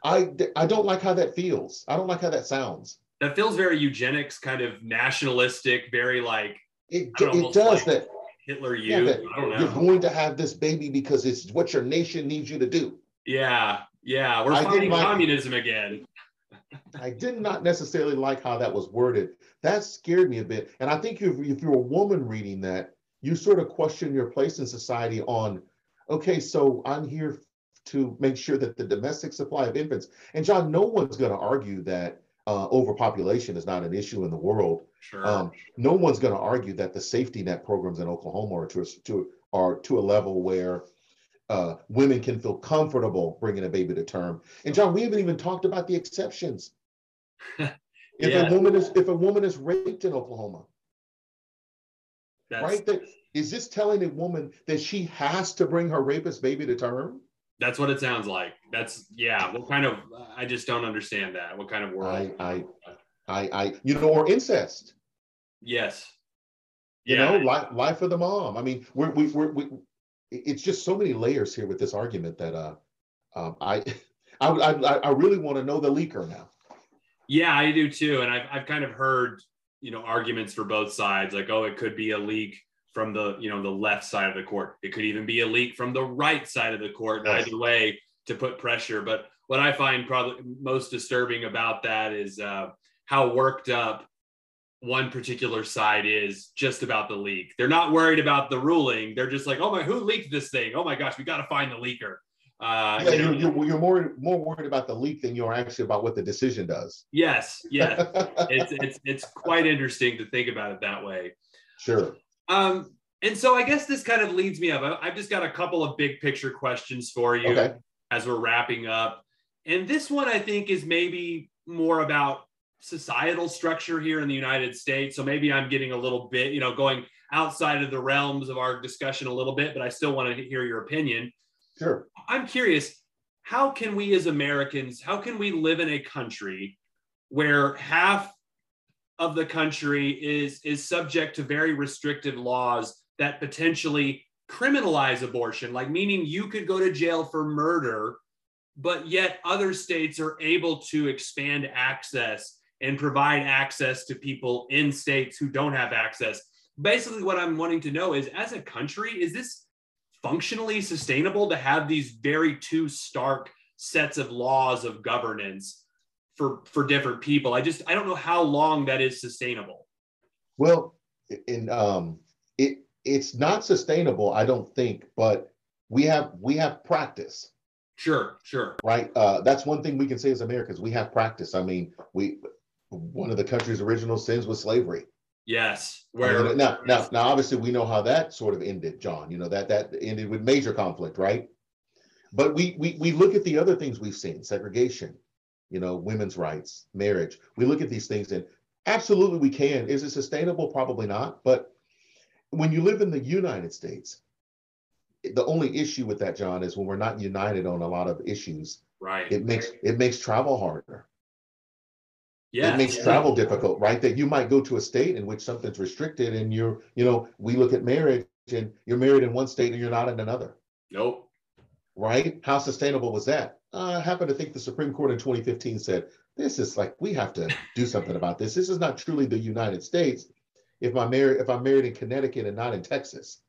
I I don't like how that feels. I don't like how that sounds. That feels very eugenics, kind of nationalistic, very like it. It does like that. Hitler, you. Yeah, that You're going to have this baby because it's what your nation needs you to do. Yeah, yeah, we're fighting like, communism again. I did not necessarily like how that was worded. That scared me a bit. And I think if, if you're a woman reading that, you sort of question your place in society on, okay, so I'm here to make sure that the domestic supply of infants, and John, no one's going to argue that uh, overpopulation is not an issue in the world. Sure. Um, no one's going to argue that the safety net programs in Oklahoma are to, to, are to a level where uh, women can feel comfortable bringing a baby to term. And John, we haven't even talked about the exceptions. if yeah. a woman is if a woman is raped in Oklahoma, That's... right? That is this telling a woman that she has to bring her rapist baby to term? That's what it sounds like. That's yeah. What kind of? I just don't understand that. What kind of world? I I I, I you know, or incest. Yes. You yeah. know, life life of the mom. I mean, we're we we're, we it's just so many layers here with this argument that uh, um, I, I, I, I really want to know the leaker now. Yeah, I do too. And I've, I've kind of heard, you know, arguments for both sides, like, oh, it could be a leak from the, you know, the left side of the court. It could even be a leak from the right side of the court. Yes. Either way, to put pressure. But what I find probably most disturbing about that is uh, how worked up one particular side is just about the leak. They're not worried about the ruling. They're just like, oh my, who leaked this thing? Oh my gosh, we got to find the leaker. Uh, yeah, you know, you're, you're, more more worried about the leak than you are actually about what the decision does. Yes, yes, it's it's it's quite interesting to think about it that way. Sure. Um, and so I guess this kind of leads me up. I've just got a couple of big picture questions for you okay. as we're wrapping up. And this one I think is maybe more about societal structure here in the United States. So maybe I'm getting a little bit, you know, going outside of the realms of our discussion a little bit, but I still want to hear your opinion. Sure. I'm curious, how can we as Americans, how can we live in a country where half of the country is is subject to very restrictive laws that potentially criminalize abortion, like meaning you could go to jail for murder, but yet other states are able to expand access and provide access to people in states who don't have access. Basically, what I'm wanting to know is as a country, is this functionally sustainable to have these very two stark sets of laws of governance for for different people. I just I don't know how long that is sustainable. Well, in um, it it's not sustainable, I don't think, but we have we have practice. Sure, sure. Right. Uh, that's one thing we can say as Americans. We have practice. I mean, we one of the country's original sins was slavery. Yes. Where now, now, now, obviously, we know how that sort of ended, John. You know that that ended with major conflict, right? But we we we look at the other things we've seen: segregation, you know, women's rights, marriage. We look at these things, and absolutely, we can. Is it sustainable? Probably not. But when you live in the United States, the only issue with that, John, is when we're not united on a lot of issues. Right. It makes it makes travel harder. Yeah. It makes yeah. travel difficult, right? That you might go to a state in which something's restricted, and you're, you know, we look at marriage, and you're married in one state and you're not in another. Nope. Right? How sustainable was that? Uh, I happen to think the Supreme Court in 2015 said this is like we have to do something about this. This is not truly the United States. If I'm married, if I'm married in Connecticut and not in Texas,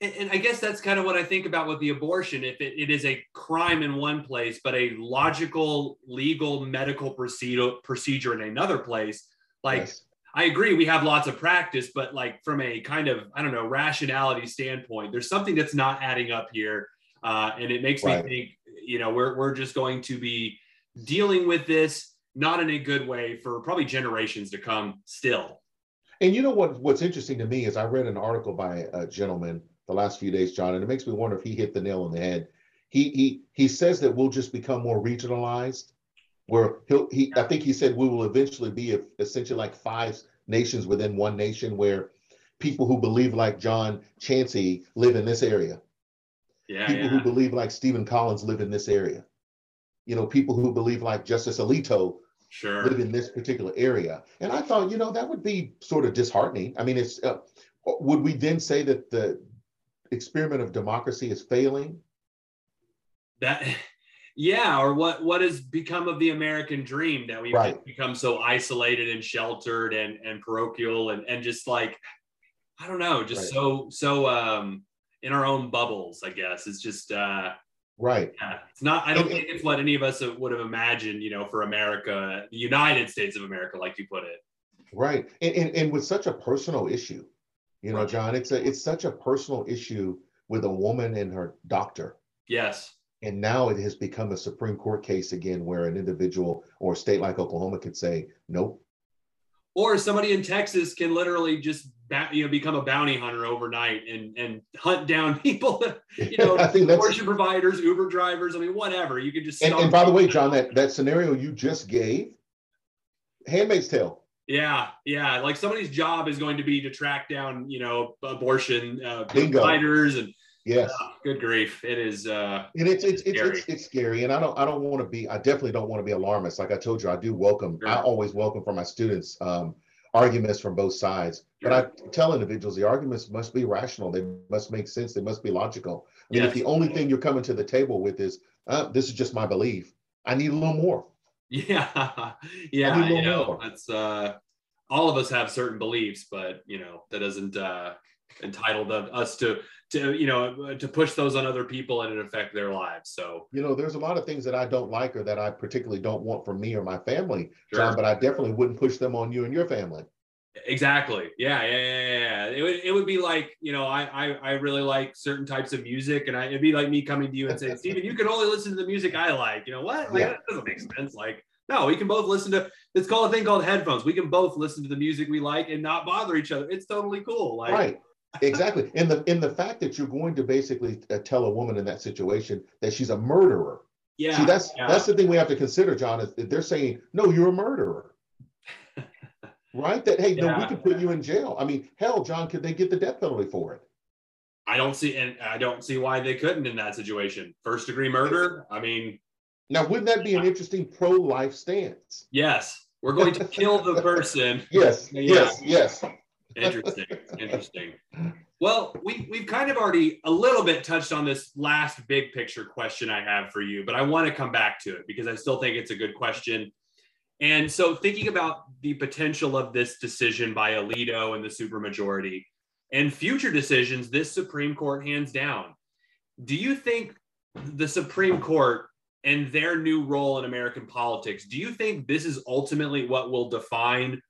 and, and, I guess that's kind of what I think about with the abortion. If it, it is a crime in one place, but a logical, legal, medical procedure procedure in another place, like yes. I agree, we have lots of practice, but like from a kind of I don't know rationality standpoint, there's something that's not adding up here, uh, and it makes right. me think, you know, we're we're just going to be dealing with this not in a good way for probably generations to come still. And you know what? What's interesting to me is I read an article by a gentleman the last few days, John, and it makes me wonder if he hit the nail on the head. He he he says that we'll just become more regionalized, where he'll he I think he said we will eventually be essentially like five nations within one nation, where people who believe like John Chancey live in this area. Yeah, people yeah. who believe like Steven Collins live in this area. You know, people who believe like Justice Alito sure. live in this particular area. And I thought, you know, that would be sort of disheartening. I mean, it's uh, would we then say that the experiment of democracy is failing? That yeah, or what what has become of the American dream that we've right. become so isolated and sheltered and and parochial and and just like I don't know, just right. so so um in our own bubbles, I guess. It's just uh right. Yeah, it's not I don't and, think it's what any of us would have imagined, you know, for America, the United States of America, like you put it. Right. And, and, and with such a personal issue, you know, John, it's a it's such a personal issue with a woman and her doctor. Yes. And now it has become a Supreme Court case again where an individual or a state like Oklahoma could say, nope. Or somebody in Texas can literally just you know become a bounty hunter overnight and and hunt down people that you know I think abortion providers, Uber drivers. I mean, whatever. You can just and, and by the way, John, that that scenario you just gave, Handmaid's Tale. Yeah, yeah. Like somebody's job is going to be to track down, you know, abortion uh, providers and yes, uh, good grief, it is. Uh, and it's it's it's, it's, it's scary, and I don't I don't want to be I definitely don't want to be alarmist. Like I told you, I do welcome. Sure. I always welcome for my students um, arguments from both sides. But I tell individuals the arguments must be rational. They must make sense. They must be logical. I mean, yes. if the only thing you're coming to the table with is uh, this is just my belief, I need a little more. Yeah, yeah, you know, that's uh, all of us have certain beliefs, but you know that doesn't uh, entitle us to to you know uh, to push those on other people and it affect their lives. So you know, there's a lot of things that I don't like or that I particularly don't want from me or my family, sure. John. But I definitely wouldn't push them on you and your family. Exactly. Yeah, yeah, yeah, yeah. It would it would be like, you know, I I, I really like certain types of music, and I, it'd be like me coming to you and saying, Steven, you can only listen to the music I like. You know what? Like yeah. that doesn't make sense. Like, no, we can both listen to it's called a thing called headphones. We can both listen to the music we like and not bother each other. It's totally cool. Like right. Exactly. In the in the fact that you're going to basically uh, tell a woman in that situation that she's a murderer. Yeah. See, that's yeah. that's the thing we have to consider, John. Is they're saying, no, you're a murderer right? That hey, yeah. no, we could put you in jail. I mean, hell, John, could they get the death penalty for it? I don't see, and I don't see why they couldn't in that situation. First degree murder. I mean, now wouldn't that be an interesting pro-life stance? Yes, we're going to kill the person. yes, yeah. yes, yes. Interesting, interesting. Well, we we've kind of already a little bit touched on this last big picture question I have for you, but I want to come back to it because I still think it's a good question. And so, thinking about the potential of this decision by Alito and the supermajority and future decisions this Supreme Court hands down, do you think the Supreme Court and their new role in American politics, do you think this is ultimately what will define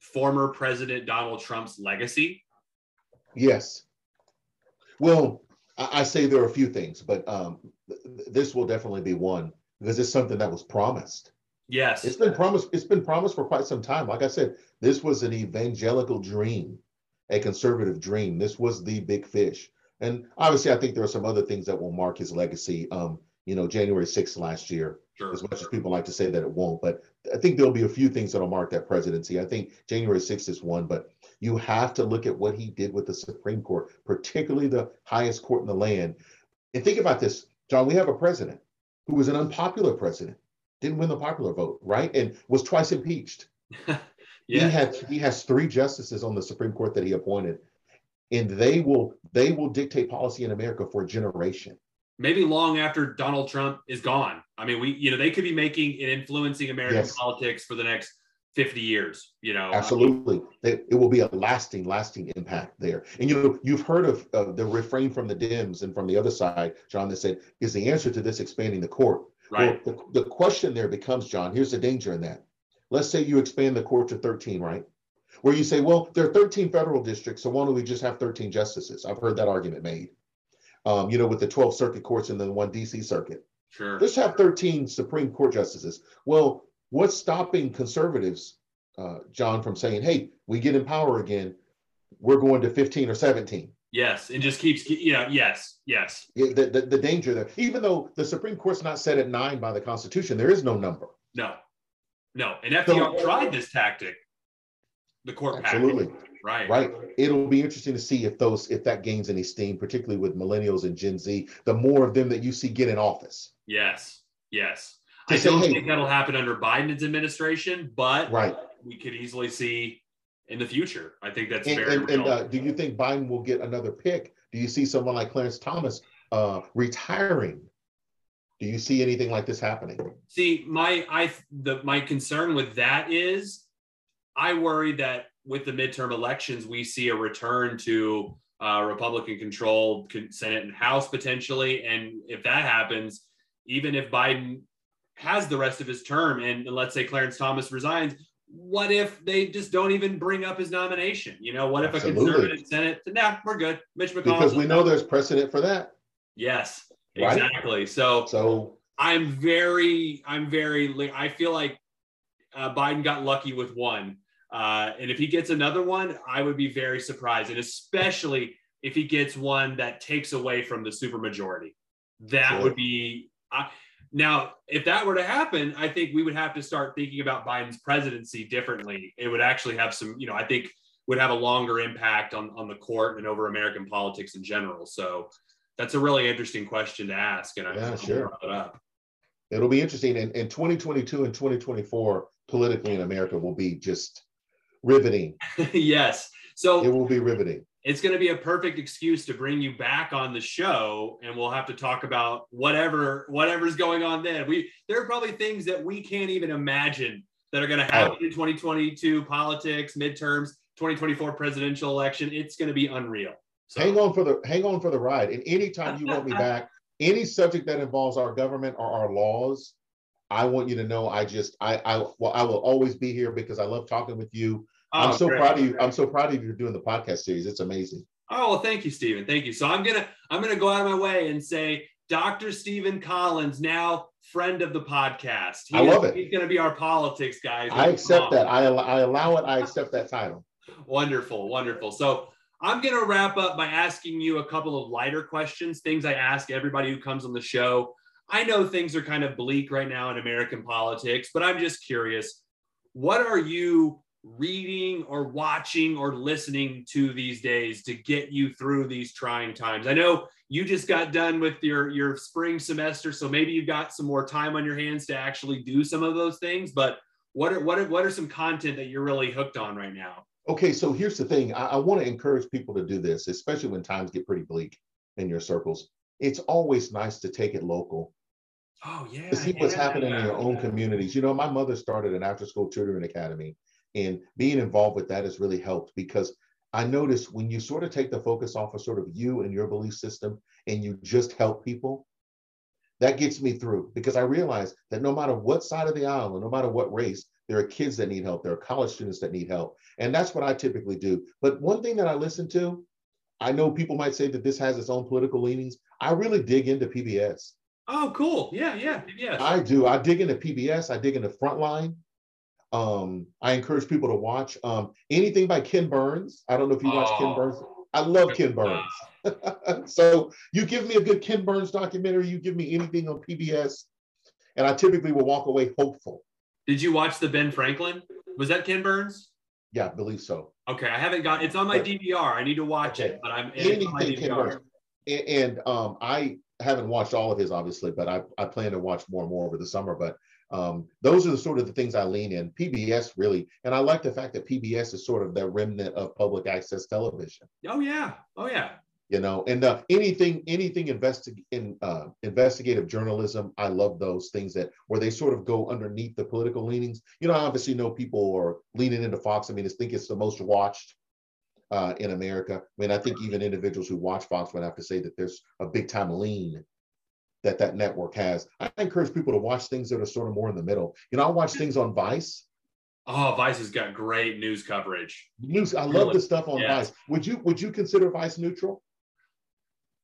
former President Donald Trump's legacy? Yes. Well, I, I say there are a few things, but um, th- this will definitely be one because it's something that was promised. Yes. It's been promised. It's been promised for quite some time. Like I said, this was an evangelical dream, a conservative dream. This was the big fish. And obviously, I think there are some other things that will mark his legacy. Um, you know, January 6th last year, sure. as much as people like to say that it won't. But I think there'll be a few things that'll mark that presidency. I think January 6th is one, but you have to look at what he did with the Supreme Court, particularly the highest court in the land. And think about this, John, we have a president who was an unpopular president, didn't win the popular vote, right? And was twice impeached. yeah. He had he has three justices on the Supreme Court that he appointed. And they will they will dictate policy in America for a generation maybe long after Donald Trump is gone. I mean, we, you know, they could be making and influencing American yes. politics for the next 50 years, you know. Absolutely. I mean, it will be a lasting, lasting impact there. And, you know, you've heard of uh, the refrain from the Dems and from the other side, John, that said, is the answer to this expanding the court? Right. Well, the, the question there becomes, John, here's the danger in that. Let's say you expand the court to 13, right? Where you say, well, there are 13 federal districts, so why don't we just have 13 justices? I've heard that argument made um, you know, with the 12 circuit courts and then one DC circuit. Sure. Let's have 13 Supreme Court justices. Well, what's stopping conservatives, uh, John, from saying, hey, we get in power again, we're going to 15 or 17? Yes, it just keeps, yeah, yes, yes. The, the, the danger there, even though the Supreme Court's not set at nine by the Constitution, there is no number. No, no. And FDR so, tried this tactic, the court absolutely. Package. Right. Right. It'll be interesting to see if those if that gains any steam, particularly with millennials and Gen Z, the more of them that you see get in office. Yes. Yes. I say, don't hey, think that'll happen under Biden's administration, but right. we could easily see in the future. I think that's and, very and, and uh, do you think Biden will get another pick? Do you see someone like Clarence Thomas uh, retiring? Do you see anything like this happening? See, my I the my concern with that is I worry that with the midterm elections, we see a return to uh, Republican controlled Senate and House potentially. And if that happens, even if Biden has the rest of his term and, and let's say Clarence Thomas resigns, what if they just don't even bring up his nomination? You know, what Absolutely. if a conservative Senate said, nah, we're good. Mitch McConnell. Because we know there's precedent for that. Yes, right? exactly. So, so I'm very, I'm very, I feel like uh, Biden got lucky with one. Uh, and if he gets another one, I would be very surprised, and especially if he gets one that takes away from the supermajority. That sure. would be. Uh, now, if that were to happen, I think we would have to start thinking about Biden's presidency differently. It would actually have some, you know, I think would have a longer impact on, on the court and over American politics in general. So that's a really interesting question to ask. And I yeah, sure. it up. It'll be interesting. And in 2022 and 2024, politically in America will be just riveting. yes. So it will be riveting. It's going to be a perfect excuse to bring you back on the show, and we'll have to talk about whatever whatever's going on then. We there are probably things that we can't even imagine that are going to oh. happen oh. in 2022 politics, midterms, 2024 presidential election. It's going to be unreal. So. Hang on for the hang on for the ride. And anytime you want me back, any subject that involves our government or our laws, I want you to know I just I I well I will always be here because I love talking with you. Oh, I'm so great. proud of you. I'm so proud of you doing the podcast series. It's amazing. Oh well, thank you, Steven. Thank you. So I'm gonna I'm gonna go out of my way and say Dr. Steven Collins, now friend of the podcast. He I love is, it. He's gonna be our politics guy. I accept that. I I allow it. I accept that title. wonderful, wonderful. So I'm going to wrap up by asking you a couple of lighter questions, things I ask everybody who comes on the show. I know things are kind of bleak right now in American politics, but I'm just curious what are you reading or watching or listening to these days to get you through these trying times? I know you just got done with your your spring semester, so maybe you've got some more time on your hands to actually do some of those things, but what are what are, what are some content that you're really hooked on right now? Okay, so here's the thing. I, I want to encourage people to do this, especially when times get pretty bleak in your circles. It's always nice to take it local Oh yeah. To see what's happening in your own communities. You know, my mother started an after school tutoring academy, and being involved with that has really helped because I notice when you sort of take the focus off of sort of you and your belief system and you just help people, that gets me through because I realize that no matter what side of the aisle and no matter what race, there are kids that need help. There are college students that need help. And that's what I typically do. But one thing that I listen to, I know people might say that this has its own political leanings. I really dig into PBS. Oh, cool. Yeah, yeah, PBS. I do. I dig into PBS. I dig into Frontline. Um, I encourage people to watch um, anything by Ken Burns. I don't know if you watch oh, Ken Burns. I love Ken Burns. so you give me a good Ken Burns documentary, you give me anything on PBS, and I typically will walk away hopeful. Did you watch the Ben Franklin? Was that Ken Burns? Yeah, I believe so. Okay, I haven't got. It's on my DVR. I need to watch okay. it, but I'm anything Ken Burns. And, and um, I haven't watched all of his, obviously, but I, I plan to watch more and more over the summer. But um, those are the sort of the things I lean in. PBS really, and I like the fact that PBS is sort of the remnant of public access television. Oh yeah, oh yeah. You know, and uh, anything, anything investi- in uh, investigative journalism, I love those things that where they sort of go underneath the political leanings. You know, I obviously know people are leaning into Fox. I mean, I think it's the most watched uh, in America. I mean, I think even individuals who watch Fox would have to say that there's a big time lean that that network has. I encourage people to watch things that are sort of more in the middle. You know, I watch things on Vice. Oh, Vice has got great news coverage. News, I love the stuff on Vice. Would you would you consider Vice neutral?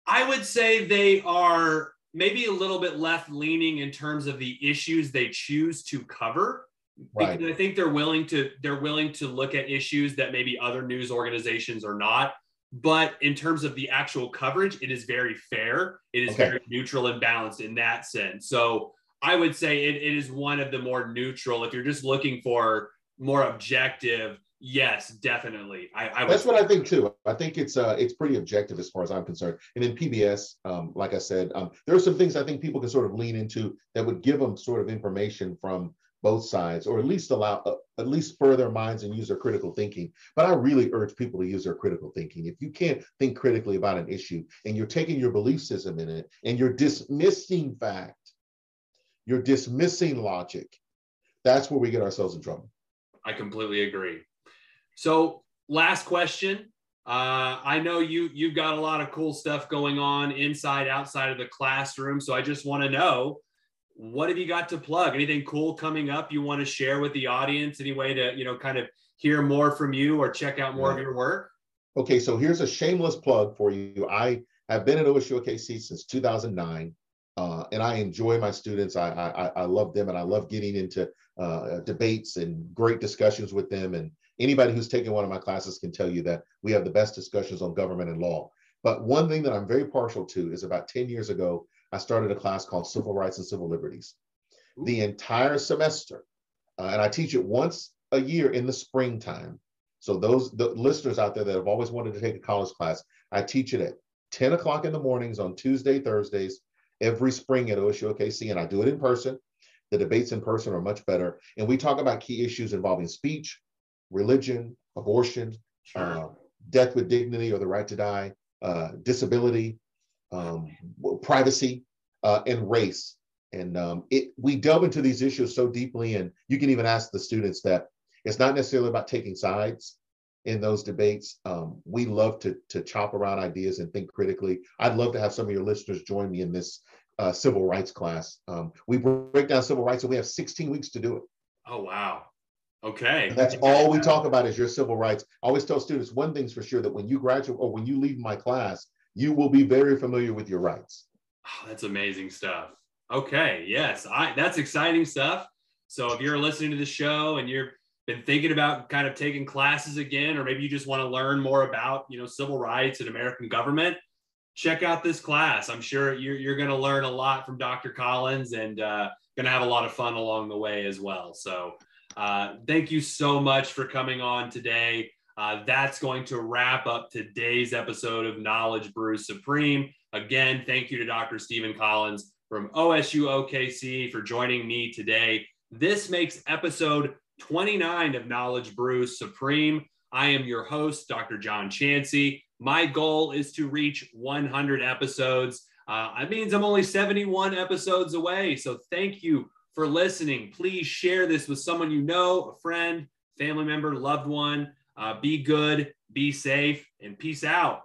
I would say they are maybe a little bit left leaning in terms of the issues they choose to cover. Right. Because I think they're willing to they're willing to look at issues that maybe other news organizations are not. But in terms of the actual coverage, it is very fair. It is okay. very neutral and balanced in that sense. So I would say it, it is one of the more neutral. If you're just looking for more objective, yes, definitely. I, I that's what I think too. I think it's uh it's pretty objective as far as I'm concerned. And in PBS, um, like I said, um, there are some things I think people can sort of lean into that would give them sort of information from both sides, or at least allow, uh, at least further their minds and use their critical thinking. But I really urge people to use their critical thinking. If you can't think critically about an issue and you're taking your belief system in it and you're dismissing fact, you're dismissing logic, that's where we get ourselves in trouble. I completely agree. So, last question. Uh, I know you you've got a lot of cool stuff going on inside, outside of the classroom. So I just want to know what have you got to plug? Anything cool coming up you want to share with the audience? Any way to, you know, kind of hear more from you or check out more yeah. of your work? Okay, so here's a shameless plug for you. I have been at OSU OKC since 2009, uh, and I enjoy my students. I, I, I love them, and I love getting into uh, debates and great discussions with them. And anybody who's taken one of my classes can tell you that we have the best discussions on government and law. But one thing that I'm very partial to is about 10 years ago, I started a class called Civil Rights and Civil Liberties. Ooh. The entire semester, uh, and I teach it once a year in the springtime. So those the listeners out there that have always wanted to take a college class, I teach it at 10 o'clock in the mornings on Tuesday, Thursdays, every spring at OSU OKC, and I do it in person. The debates in person are much better. And we talk about key issues involving speech, religion, abortion, sure. uh, death with dignity or the right to die, uh, disability, um, privacy, uh, and race. And um, it, we delve into these issues so deeply, and you can even ask the students that it's not necessarily about taking sides in those debates. Um, we love to, to chop around ideas and think critically. I'd love to have some of your listeners join me in this uh, civil rights class. Um, we break down civil rights, and we have 16 weeks to do it. Oh, wow. Okay. And that's all we talk about is your civil rights. I always tell students one thing's for sure that when you graduate or when you leave my class, you will be very familiar with your rights. Oh, that's amazing stuff. Okay, yes, I that's exciting stuff. So if you're listening to the show and you've been thinking about kind of taking classes again, or maybe you just want to learn more about you know civil rights and American government, check out this class. I'm sure you're you're going to learn a lot from Dr. Collins and uh, going to have a lot of fun along the way as well. So uh, thank you so much for coming on today. Uh, that's going to wrap up today's episode of Knowledge Brews Supreme. Again, thank you to Dr. Steven Collins from OSU OKC for joining me today. This makes episode 29 of Knowledge Brews Supreme. I am your host, Dr. John Chansey. My goal is to reach 100 episodes. Uh, that means I'm only 71 episodes away. So thank you for listening. Please share this with someone you know, a friend, family member, loved one. Uh, be good, Be safe and peace out.